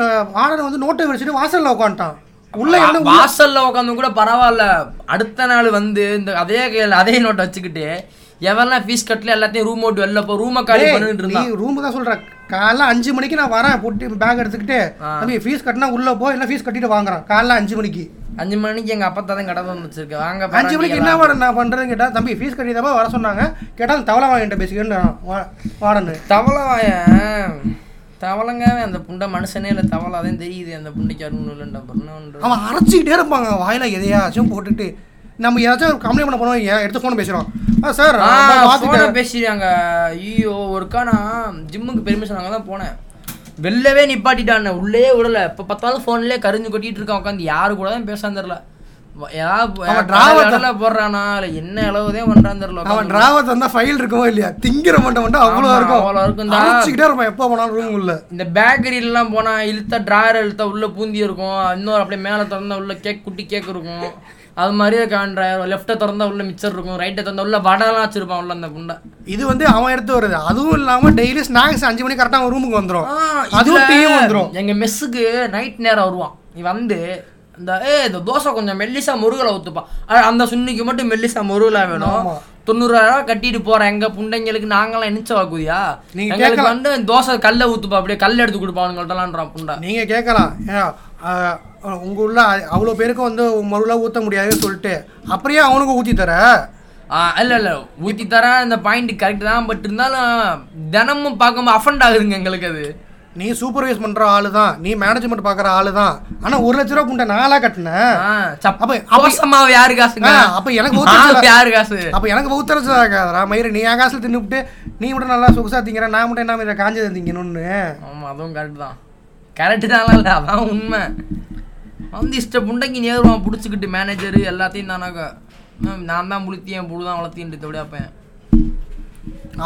ஆர்டர் வந்து நோட்டை வச்சுட்டு வாசல்ல உட்காந்துட்டான் உள்ள வாசல்ல உட்காந்து கூட பரவாயில்ல. அடுத்த நாள் வந்து இந்த அதே அதே நோட்டை வச்சுக்கிட்டு எவெல்லாம் ஃபீஸ் கட்டல எல்லாத்தையும் ரூம் அவுட் வெளில போ ரூமை காலி பண்ணிட்டு இருந்தான் ரூம் தான் சொல்ற. காலைல அஞ்சு மணிக்கு நான் வரேன் போட்டு பேக் எடுத்துக்கிட்டு. தம்பி ஃபீஸ் கட்டினா உள்ள போ இல்லை ஃபீஸ் கட்டிட்டு வாங்குறான். காலைல அஞ்சு மணிக்கு. அஞ்சு மணிக்கு எங்க அப்பா தான் கடை வந்து வச்சிருக்கேன் வாங்க அஞ்சு மணிக்கு என்ன வாடன் நான் பண்றேன்னு கேட்டா தம்பி ஃபீஸ் கட்டிதான் வர சொன்னாங்க. கேட்டால் தவளை வாங்கிட்ட பேசிக்கன்னு வாடன்னு. தவளை வாயன் தவளைங்க அந்த புண்டை மனுஷனே இல்லை தவளை அதையும் தெரியுது. அந்த புண்டைக்கு அருண் பண்ண அவன் அரைச்சிக்கிட்டே இருப்பாங்க. வாயில எதையாச்சும் போட்டுட்டு. நம்ம ஏதாச்சும் கம்ப்ளைண்ட் பண்ண போனோம் ஏன்? எடுத்து ஃபோன் பேசுறோம். ஆ சார் ஃபோனை பேசிட்டாங்க. ஐயோ ஒருக்கா நான் ஜிம்முக்கு பெர்மிஷன் வாங்க தான் போனேன். வெளிலவே நிப்பாட்டிட்டான். உள்ளே விடல. இப்போ பார்த்தாலும் ஃபோன்லேயே கரிஞ்சு கொட்டிட்டு இருக்கான். உட்காந்து யாரு கூட தான் பேசான்னு தெரில போடுறானா? இல்லை என்ன அளவுதே பண்றான்னு தெரியல. அவன் டிராவல் தந்தா ஃபைல் இருக்குமோ இல்லையா? திங்கிற மட்டும் மட்டும் அவ்வளோ இருக்கும். அவ்வளோ இருக்கும்டா. அரைச்சிக்கிட்டே இருப்பான். எப்போ போனாலும் ரூம் உள்ள. இந்த பேக்கரியிலலாம் போனா இழுத்தா ட்ராயர் இழுத்தா உள்ள பூந்தி இருக்கும். இன்னொரு அப்படியே மேலே திறந்தா உள்ள கேக் குட்டி கேக் இருக்கும். அது மாதிரியே ட்ராயர் லெஃப்ட்டை திறந்தா உள்ள மிச்சர் இருக்கும் ரைட்டை திறந்தா உள்ள வடைலாம் வச்சிருப்பான் உள்ள அந்த புண்டை இது வந்து அவன் எடுத்து வருது. அதுவும் இல்லாம டெய்லி ஸ்நாக்ஸ் அஞ்சு மணிக்கு கரெக்டாக அவன் ரூமுக்கு வந்துடும் அதுவும் வந்துடும் எங்க மெஸ்ஸுக்கு நைட் நேரம் வருவான். நீ வந்து இந்த ஏ இந்த தோசை கொஞ்சம் மெல்லிசா முருகலை ஊத்துப்பா. அ- அந்த சுன்னிக்கு மட்டும் மெல்லிசா முருகலா வேணும். தொண்ணூறாயிரம் கட்டிட்டு போறேன். எங்க புண்டைங்களுக்கு நாங்களாம் நினைச்ச வாக்குதியா? நீங்க எங்களுக்கு வந்து தோசை கல்ல ஊத்துப்பா. அப்படியே கல் எடுத்து கொடுப்பானுங்கள்ட்டலான்றான் புண்டை. நீங்க கேட்கலாம். உங்க உள்ள அவ்வளோ பேருக்கு வந்து மறுல ஊத்த முடியாதுன்னு சொல்லிட்டு அப்படியே அவனுக்கு ஊத்தி தர? இல்ல இல்ல. ஊத்தி தரேன். இந்த பாயிண்ட் கரெக்ட் தான். பட் இருந்தாலும் தினமும் பார்க்கும்போது அஃபண்ட் ஆகுதுங்க எங்களுக்கு அது. நீ சூப்பர்வைஸ் பண்ற ஆளு தான் நீ மேனேஜ்மெண்ட் பாக்குற ஆளு தான் ஆனா ஒரு லட்ச ரூபா புண்டை நாளா கட்டின. ஆ, சப்- அப்ப- மாவு யாரு காசுங்க? அப்ப எனக்கு யாரு காசு? அப்ப எனக்கு பௌத்தரச்சா இருக்காதரா மயிறு நீ என் காசுல தின்னுபிட்டு நீ மட்டும் நல்லா சொகுசா திங்கிற நான் மட்டும் என்ன மாதிரி காஞ்சது திங்கணும்னு. ஆமா அதுவும் கரெக்ட் தான். கரெக்டு தான் இல்லை அதான் உண்மை. வந்து இஷ்ட புண்டைக்கு நேருவான் பிடிச்சிக்கிட்டு மேனேஜரு எல்லாத்தையும் தானாக்கா. நான் தான் புளுத்தியன் புழு தான் வளர்த்தின்ட்டு தொடையாப்பேன்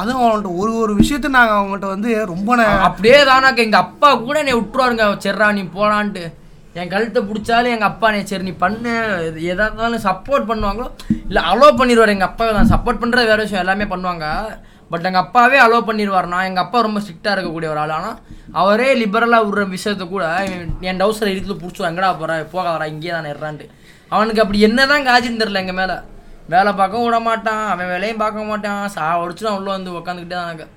அதுவும் அவன்கிட்ட ஒரு ஒரு விஷயத்த நாங்கள் அவங்கள்ட்ட வந்து ரொம்ப அப்படியே தானாக்க எங்கள் அப்பா கூட என்னை விட்டுருவாருங்க. சரிடா நீ போலான்ட்டு. என் கழுத்தை பிடிச்சாலும் எங்கள் அப்பா நீ சரி நீ பண்ணு. எதாக இருந்தாலும் சப்போர்ட் பண்ணுவாங்களோ இல்லை அலோவ் பண்ணிடுவார் எங்கள் அப்பா நான் சப்போர்ட் பண்ணுறது வேற விஷயம் எல்லாமே பண்ணுவாங்க. பட் எங்கள் அப்பாவே அலோவ் பண்ணிடுவார்னா எங்கள் அப்பா ரொம்ப ஸ்ட்ரிக்டாக இருக்கக்கூடிய ஒரு ஆள். ஆனால் அவரே லிபரலாக விடுற விஷயத்த கூட என் டவுசரை இழுத்து பிடிச்சி எங்கடா போகிற போக வரா இங்கேயே தான் இருறான்ட்டு. அவனுக்கு அப்படி என்னதான் காஜின்னு தெரில எங்கள் மேலே. வேலை பார்க்கவும் விட மாட்டான் அவன் வேலையும் பார்க்க மாட்டான். சா ஒடிச்சு உள்ள வந்து உட்காந்துக்கிட்டே தான் எனக்கு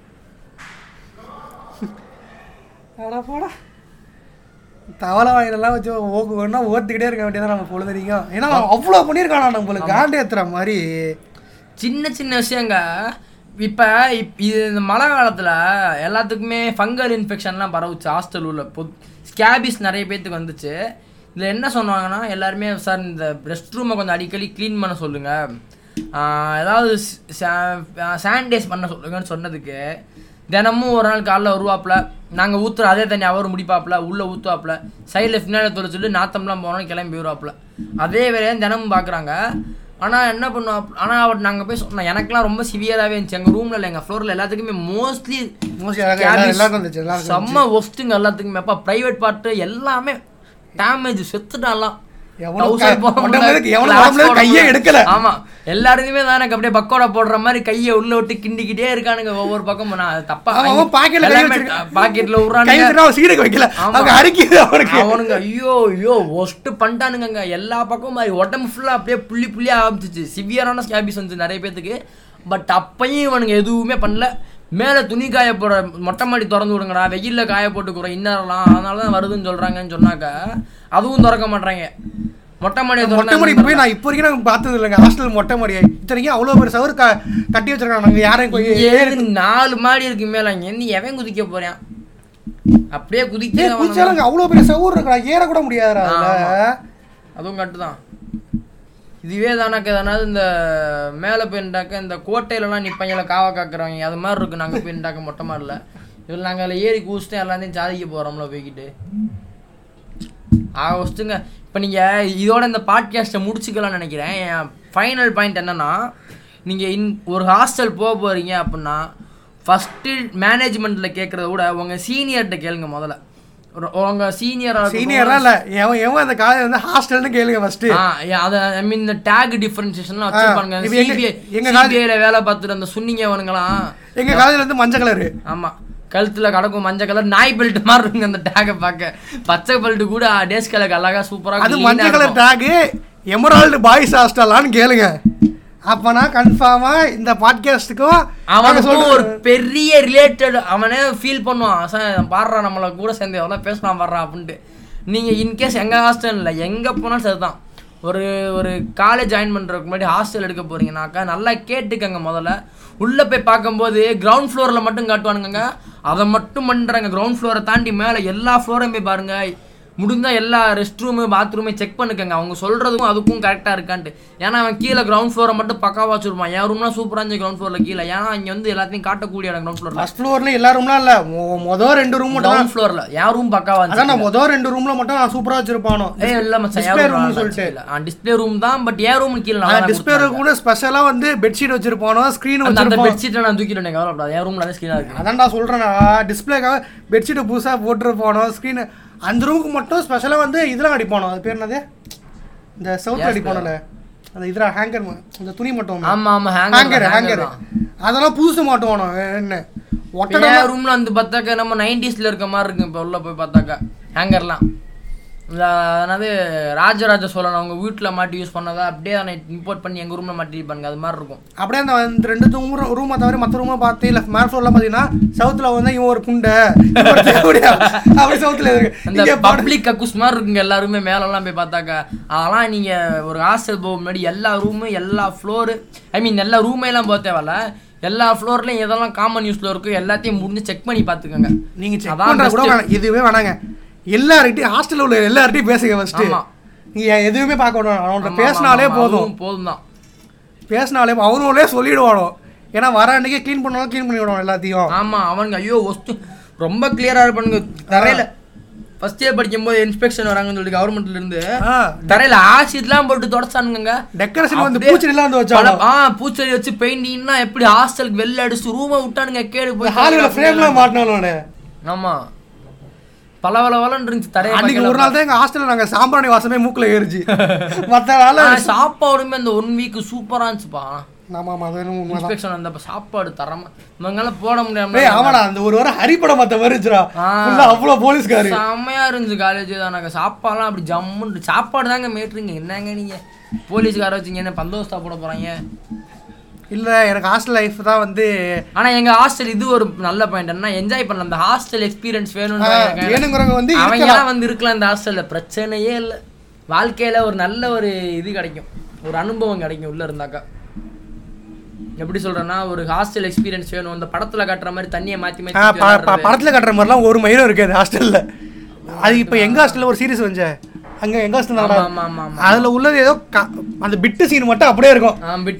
அட போடா. தவளை வாயிலெல்லாம் வச்சு ஓக்கு வேணா ஓத்துக்கிட்டே இருக்க வேண்டியதான் நம்ம பொழுதுனிக்கும் ஏன்னா அவ்வளோ பண்ணியிருக்கானா நம்மளுக்கு? காண்டு ஏத்துற மாதிரி. சின்ன சின்ன விஷயங்க. இப்போ இப் இது இந்த மழை காலத்தில் எல்லாத்துக்குமே ஃபங்கல் இன்ஃபெக்ஷன்லாம் பரவுச்சு. ஹாஸ்டல் உள்ள பொ ஸ்கேபிஸ் நிறைய பேர்த்துக்கு வந்துச்சு. இதில் என்ன சொன்னாங்கன்னா எல்லாருமே சார் இந்த ரெஸ்ட் ரூமை கொஞ்சம் அடிக்கடி க்ளீன் பண்ண சொல்லுங்கள் ஏதாவது சானிடைஸ் பண்ண சொல்லுங்கன்னு சொன்னதுக்கு தினமும் ஒரு நாள் காலைல வருவாப்புல. நாங்கள் ஊற்றுற அதே தண்ணி அவர் முடிப்பாப்புல உள்ளே ஊற்றுவாப்புல சைடில் ஃபினால தொலைச்சிட்டு நாத்தம்லாம் போனோம் கிளம்பி வருவாப்புல. அதே வேலையை தினமும் பார்க்குறாங்க ஆனா என்ன பண்ணுவோம் ஆனா அவர் நாங்க போய் சொன்னோம் எனக்கெல்லாம் ரொம்ப சிவியராகவே இருந்துச்சு. எங்க ரூம்ல இல்லை எங்க ஃப்ளோர்ல எல்லாத்துக்குமே மோஸ்ட்லி எல்லாருக்கும் செம்ம ஒஸ்ட்டுங்க எல்லாத்துக்குமே. அப்பா பிரைவேட் பார்ட் எல்லாமே டேமேஜ் போட கையே. எடுக்கல. ஆமா. எல்லாருக்குமே தான் அப்படியே பக்கோடா போடுற மாதிரி கையை உள்ள விட்டு கிண்டிக்கிட்டே இருக்கானுங்க ஒவ்வொரு பக்கமும். நான் தப்பா அவன் பாக்கெட்ல. பாக்கெட்ல விடுறானுங்க சீடுக்கு வைக்கல. அவங்க அரிக்குது அவனுக்கு. அவனுங்க ஐயோ ஐயோ ஒஸ்ட் பண்ணிட்டானுங்க எல்லா பக்கமும் மாதிரி உடம்பு ஃபுல்லா அப்படியே புள்ளி புள்ளியா ஆரம்பிச்சிச்சு. சிவியரான ஸ்கேபிஸ் வந்துச்சு நிறைய பேத்துக்கு. பட் அப்பயும் இவனுங்க எதுவுமே பண்ணல. மேலே துணி காய போட மொட்டை மாடி திறந்து விடுங்கடா. வெயில்ல காய போட்டுக்கிறோம் இன்னரெல்லாம் அதனால தான் வருதுன்னு சொல்றாங்கன்னு சொன்னாக்க அதுவும் திறக்க மாட்றாங்க. மொட்டை மாடியை மொட்டை மாடி போய் நான் இப்போ வரைக்கும் நான் பார்த்தது இல்லைங்க. ஹாஸ்டல் மொட்டை மாடியை. இத்தனைக்கும் அவ்வளோ பேர் சவறு க கட்டி வச்சிருக்காங்க. நாங்கள் யாரையும் நாலு மாடி இருக்கு மேல. இருந்து எவன் குதிக்க போறான்? அப்படியே குதிக்க அவ்வளோ பெரிய சவுர் இருக்கா ஏறக்கூட முடியாதுடா அதுவும் கட்டு தான். இதுவே தானாக்க எதனாவது இந்த மேலே போயிருந்தாக்க இந்த கோட்டையிலலாம் நிப்பாங்கல காவா காக்குறவங்க அது மாதிரி இருக்கும் நாங்கள் போயிருந்தாக்க மொட்டை மாடல. இதில் நாங்கள் அதில் ஏறி குதிச்சுட்டு எல்லாத்தையும் சாதிக்க போகிறோம்ல போய்கிட்டு ஆக வச்சுங்க இப்போ நீங்கள் இதோட இந்த பாட்காஸ்ட்டை முடிச்சுக்கலாம்னு நினைக்கிறேன். என் ஃபைனல் பாயிண்ட் என்னன்னா நீங்கள் இன் ஒரு ஹாஸ்டல் போக போகிறீங்க அப்படின்னா ஃபஸ்ட்டு மேனேஜ்மெண்ட்டில் கேட்குறத விட உங்கள் சீனியர்கிட்ட கேளுங்க முதல்ல. உங்க சீனியராக சீனியர்லாம் இல்லை. எவன் எவன் அந்த காலேஜ் வந்து ஹாஸ்டல்னு கேளுங்க yeah, அத ஐ மீன் இந்த டேக் டிஃபரன்சியேஷன்லாம் வச்சிருப்பாங்க எங்க- சிபிஐ எங்க சிபிஐல வேலை பார்த்துட்டு அந்த சுன்னிங்க அவனுங்களாம் எங்கள் காலேஜில் வந்து மஞ்சள் கலரு ஆமா. கழுத்துல கிடக்கும் மஞ்சள் கலர் நாய் பெல்ட் மாதிரி இருக்குங்க அந்த டேகை பார்க்க. பச்சை பெல்ட் கூட டேஸ் கலருக்கு அழகா சூப்பரா அது மஞ்சள் கலர் டேகு எமரால்டு பாய்ஸ் ஹாஸ்டலான்னு கேளுங்க. அப்பனா கன்ஃபார்மா இந்த பாட்காஸ்ட்டுக்கும் அவனுக்கும் ஒரு பெரிய ரிலேட்டட் அவனே ஃபீல் பண்ணுவான். சார் பாடுறான் நம்மளை கூட சேர்ந்து எவ்வளோ பேசலாம் பாடுறான் அப்படின்ட்டு. நீங்கள் இன்கேஸ் எங்கள் ஹாஸ்டல் இல்லை எங்கே போனாலும் சரிதான். ஒரு ஒரு காலேஜ் ஜாயின் பண்ணுறதுக்கு முன்னாடி ஹாஸ்டல் எடுக்க போறீங்கனாக்கா நல்லா கேட்டுக்கங்க முதல்ல. உள்ளே போய் பார்க்கும்போது கிரவுண்ட் ஃப்ளோரில் மட்டும் காட்டுவானுங்க அதை மட்டும் பண்ணுறாங்க கிரவுண்ட் ஃப்ளோரை தாண்டி மேலே எல்லா ஃப்ளோரையும் போய் பாருங்க. முடிஞ்சா எல்லா ரெஸ்ட் ரூமு பாத்ரூமே செக் பண்ணுக்கங்க. அவங்க சொல்றதுக்கும் அதுக்கும் கரெக்டாக இருக்கான்ட்டு. ஏன்னா அவன் கீழே கிரவுண்ட் ஃப்ளோரை மட்டும் பக்காவா வச்சிருப்பான். என் ரூம்லாம் சூப்பராக இருந்துச்சு கிரவுண்ட் ஃப்ளோரில் கீழே. ஏன்னா இங்கே வந்து எல்லாத்தையும் காட்டக்கூடிய இடம் கிரவுண்ட் ஃப்ளோரில் ஃபர்ஸ்ட் ஃப்ளோர்ல எல்லா ரூம்லாம் இல்ல. மொ- மொத ரெண்டு ரூம் கிரவுண்ட் ஃப்ளோரில் என் ரூம் பக்காவா அதான் இருந்துச்சு. நான் மொத ரெண்டு ரூம்ல மட்டும் நான் சூப்பரா வச்சிருப்பானோ? ஏ இல்ல மச்சான் என் ரூம் சொல்லிட்டு. டிஸ்ப்ளே ரூம் தான் பட் என் ரூம் கீழே நல்லா டிஸ்பிளே கூட ஸ்பெஷலா வந்து பெட்ஷீட் வச்சிருப்பானோ? ஸ்கிரீன் அந்த அந்த பெட்ஷீட்டை நான் தூக்கிட்டேன் கவலைப்படாது. என் ரூம்ல தான் ஸ்க்ரீனாக இருக்கு. அதான் நான் சொல்றேனா டிஸ்பிளேக்காக பெட்ஷீட் புதுசா போட்டுருப்பானோ? ஸ்கிரீன் அந்த ரூமுக்கு மட்டும் ஸ்பெஷலா வந்து இதெல்லாம் அடிப்பானோ? அது பேர் என்னது? இந்த சவுத் அடிப்பானோல? அந்த இதுல ஹேங்கர் இந்த துணி மட்டும் ஆமா ஆமா ஹேங்கர் ஹேங்கர் அதெல்லாம் புதுசு மாட்டுவானோ? என்ன? ஒட்டடை ரூம்ல வந்து பார்த்தாக்க நம்ம நைன்டிஸ்ல இருக்க மாதிரி இருக்கு இப்போ உள்ள போய் பார்த்தாக்கா. ஹேங்கர்லாம் அதாவது ராஜராஜ சோழன் அவங்க வீட்டில் மாட்டி யூஸ் பண்ணதை அப்படியே அதை இம்போர்ட் பண்ணி எங்கள் ரூமில் மாட்டிருப்பாங்க அது மாதிரி இருக்கும். அப்படியே அந்த இந்த ரெண்டு ரூம் ரூமை தவிர மற்ற ரூமை பார்த்து இல்லை மேல் ஃப்ளோர்லாம் பார்த்தீங்கன்னா சவுத்தில் வந்து இவன் ஒரு தேவடியா. அப்படி சவுத்தில் இருக்கு. இங்கே பப்ளிக் கக்கூஸ் மாதிரி இருக்குங்க எல்லாருமே மேலெல்லாம் போய் பார்த்தாக்கா. அதெல்லாம் நீங்கள் ஒரு ஹாஸ்டல் போக முன்னாடி எல்லா ரூமு எல்லா ஃப்ளோரு ஐ மீன் எல்லா ரூமையெல்லாம் போக தேவையில்ல. எல்லா ஃப்ளோர்லையும் எதெல்லாம் காமன் யூஸில் இருக்கோ எல்லாத்தையும் முடிஞ்சு செக் பண்ணி பார்த்துக்கோங்க. நீங்கள் அதான் கூட இதுவே வேணாங்க. எல்லார்கிட்டையும் ஹாஸ்டலில் உள்ள எல்லார்கிட்டையும் பேசுங்க ஃபஸ்ட்டு. நீங்கள் எதுவுமே பார்க்க வேண்டாம் அவன்கிட்ட பேசினாலே போதும். போதும் தான் பேசினாலே அவனுங்களே சொல்லிடுவானோ. ஏன்னா வர அன்னைக்கே க்ளீன் பண்ணாலும் க்ளீன் பண்ணி விடுவான் எல்லாத்தையும். ஆமா அவனுங்க ஐயோ ஒஸ்ட்டு ரொம்ப கிளியரா இருப்பானுங்க. தரையில. ஃபர்ஸ்ட் இயர் படிக்கும்போது இன்ஸ்பெக்ஷன் வராங்கன்னு சொல்லிட்டு கவர்மெண்ட்ல இருந்து தரையில ஆசிட்லாம் போட்டு தொடச்சானுங்க டெக்கரேஷன் வந்து அப்படியே பூச்செடிலாம் வந்து வச்சானோ பல- ஆ பூச்செடி வச்சு பெயிண்டிங்னா எப்படி ஹாஸ்டலுக்கு வெளில அடிச்சு ரூமை விட்டானுங்க கேடு போய் ஹாலில் ஃப்ரேம்லாம் மாட்டினானோட ஆமா. பல இருந்துச்சு தரைய அன்னைக்கு ஒரு நாள் தான் எங்கள் ஹாஸ்டலில் நாங்கள் சாம்பிராணி வாசமே மூக்கில் ஏறிச்சு. மற்ற நாள் ஆனா, சாப்பாடுமே அந்த ஒன் வீக் சூப்பரா இருந்துச்சுப்பா. ஆமாம் அது இன்ஸ்பெக்ஷன் சாப்பாடு தரமா இவங்களால போட முடியாம ஆமாடா அந்த ஒரு வாரம் வருச்சுடா ஆ. ஃபுல்லா அவ்வளோ போலீஸ்காரு. செம்மையா இருந்துச்சு காலேஜ் தான். நாங்கள் சாப்பாடுலாம் அப்படி ஜம்முன்னு சாப்பாடு தாங்க மேட்ருங்க என்னங்க நீங்க? போலீஸ்கார வச்சுங்க என்ன பந்தோஸ்தா போட போறாங்க? இல்ல எனக்கு ஹாஸ்டல் லைஃப் தான் வந்து ஆனா எங்க ஹாஸ்டல் இது ஒரு நல்ல பாயிண்ட் என்ன என்ஜாய் பண்ணலாம். அந்த ஹாஸ்டல் எக்ஸ்பீரியன்ஸ் வேணும்னு வேணுங்கிறவங்க வந்து அவங்க இருக்கலாம். எல்லாம் வந்து இருக்கலாம் இந்த ஹாஸ்டல்ல பிரச்சனையே இல்லை. வாழ்க்கையில ஒரு நல்ல ஒரு இது கிடைக்கும். ஒரு அனுபவம் கிடைக்கும் உள்ள இருந்தாக்கா. எப்படி சொல்றேன்னா ஒரு ஹாஸ்டல் எக்ஸ்பீரியன்ஸ் வேணும். இந்த படத்துல காட்டுற மாதிரி தண்ணியை மாத்தி மாத்தி. படத்துல கட்டுற மாதிரிலாம் ஒரு மயிலும் இருக்காது ஹாஸ்டல்ல அது இப்போ எங்க ஹாஸ்டல்ல ஒரு சீரிஸ் வந்துச்சு அங்க எங்க ஹாஸ்டல் ஆமா ஆமா ஆமா ஆமா. அதுல உள்ளது ஏதோ அந்த பிட்டு சீன் மட்டும் அப்படியே இருக்கும்.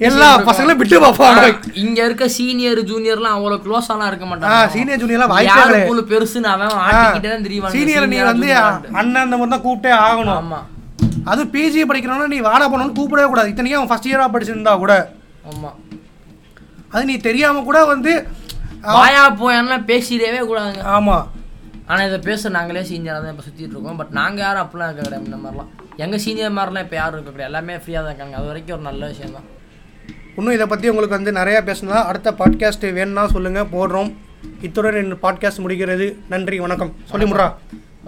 எல்லா. பசங்களும் பிட்டு பார்ப்பாங்க. இங்க இருக்க சீனியர் ஜூனியர்லாம் அவ்வளவு க்ளோஸாலாம் இருக்க மாட்டாங்க. சீனியர் ஜூனியர்லாம் வாய்ப்பே pool பெருசுன்னு அவன் ஆட்டிக்கிட்டே தான் திரிவாங்க சீனியர் நீ வந்து. அண்ணன் அந்த மாதிரி தான் கூப்பிட்டே ஆகணும். ஆமா. அதுவும் பிஜி படிக்கிறவனா நீ வாடா போனோன்னு கூப்பிடவே கூடாது. இத்தனைக்கும் அவன் ஃபஸ்ட் இயராக படிச்சிருந்தா கூட. ஆமா. அது நீ தெரியாம கூட வந்து வாயா போயான்லாம் பேசிடவே கூடாதுங்க. ஆமாம் ஆனா இதை பேச நாங்களே சீனியராக தான் இப்போ சுற்றிட்டு இருக்கோம். பட் நாங்க யாரும் அப்படிலாம் இருக்க கிடையாது இந்த மாதிரிலாம். எங்க சீனியர் மாதிரிலாம் இப்போ யாரும் இருக்க கிடையாது. எல்லாமே ஃப்ரீயாக தான் இருக்காங்க. அது வரைக்கும் ஒரு நல்ல விஷயம் தான். இன்னும் இதை பற்றி உங்களுக்கு வந்து நிறையா பேசணும் அடுத்த பாட்காஸ்ட் வேணும்னா சொல்லுங்கள் போடுறோம். இத்துடன் என் பாட்காஸ்ட் முடிகிறது. நன்றி வணக்கம். சொல்லி முட்றா.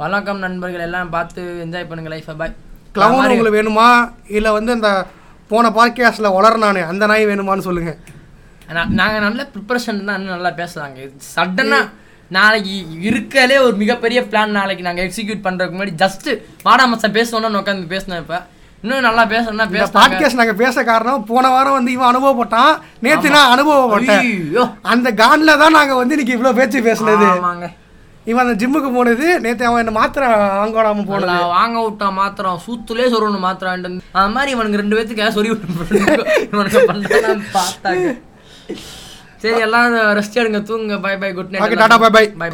வணக்கம் நண்பர்கள். எல்லாம் பார்த்து என்ஜாய் பண்ணுங்க லைஃபை பாய் கிளவுன் உங்களுக்கு வேணுமா? இல்லை வந்து அந்த போன பாட்காஸ்ட்டில் வளர்னானே அந்த நாய் வேணுமான்னு சொல்லுங்கள் நாங்கள் நல்ல ப்ரிப்பரேஷன் தான் நல்லா பேசலாங்க சடனாக நாளைக்கு இருக்கலே ஒரு மிகப்பெரிய பிளான் நாளைக்கு நாங்கள் எக்ஸிக்யூட் பண்ணுறதுக்கு முன்னாடி ஜஸ்ட்டு வாடா மச்சான் பேசணும்னு உட்காந்து பேசினேன் இப்போ. இன்னும் நல்லா பேசணும்னா பேச பாட்காஸ்ட் நாங்கள் பேச காரணம் போன வாரம் வந்து இவன் அனுபவப்பட்டான் நேற்று நான் அனுபவப்பட்டேன். அந்த கான்ல தான் நாங்கள் வந்து இன்னைக்கு இவ்வளோ பேச்சு பேசுனது. இவன் அந்த ஜிம்முக்கு போனது நேற்று அவன் என்ன மாத்திரை வாங்காம போனது. நல்லா வாங்க விட்டா மாத்திரம் சூத்துலே சொல்லணும் மாத்திரம் அந்த மாதிரி இவனுக்கு ரெண்டு பேத்துக்கு சொல்லி விட்டு இவனுக்கு சரி எல்லாம் ரெஸ்ட் எடுங்க. தூங்குங்க. Bye bye good night tata bye bye bye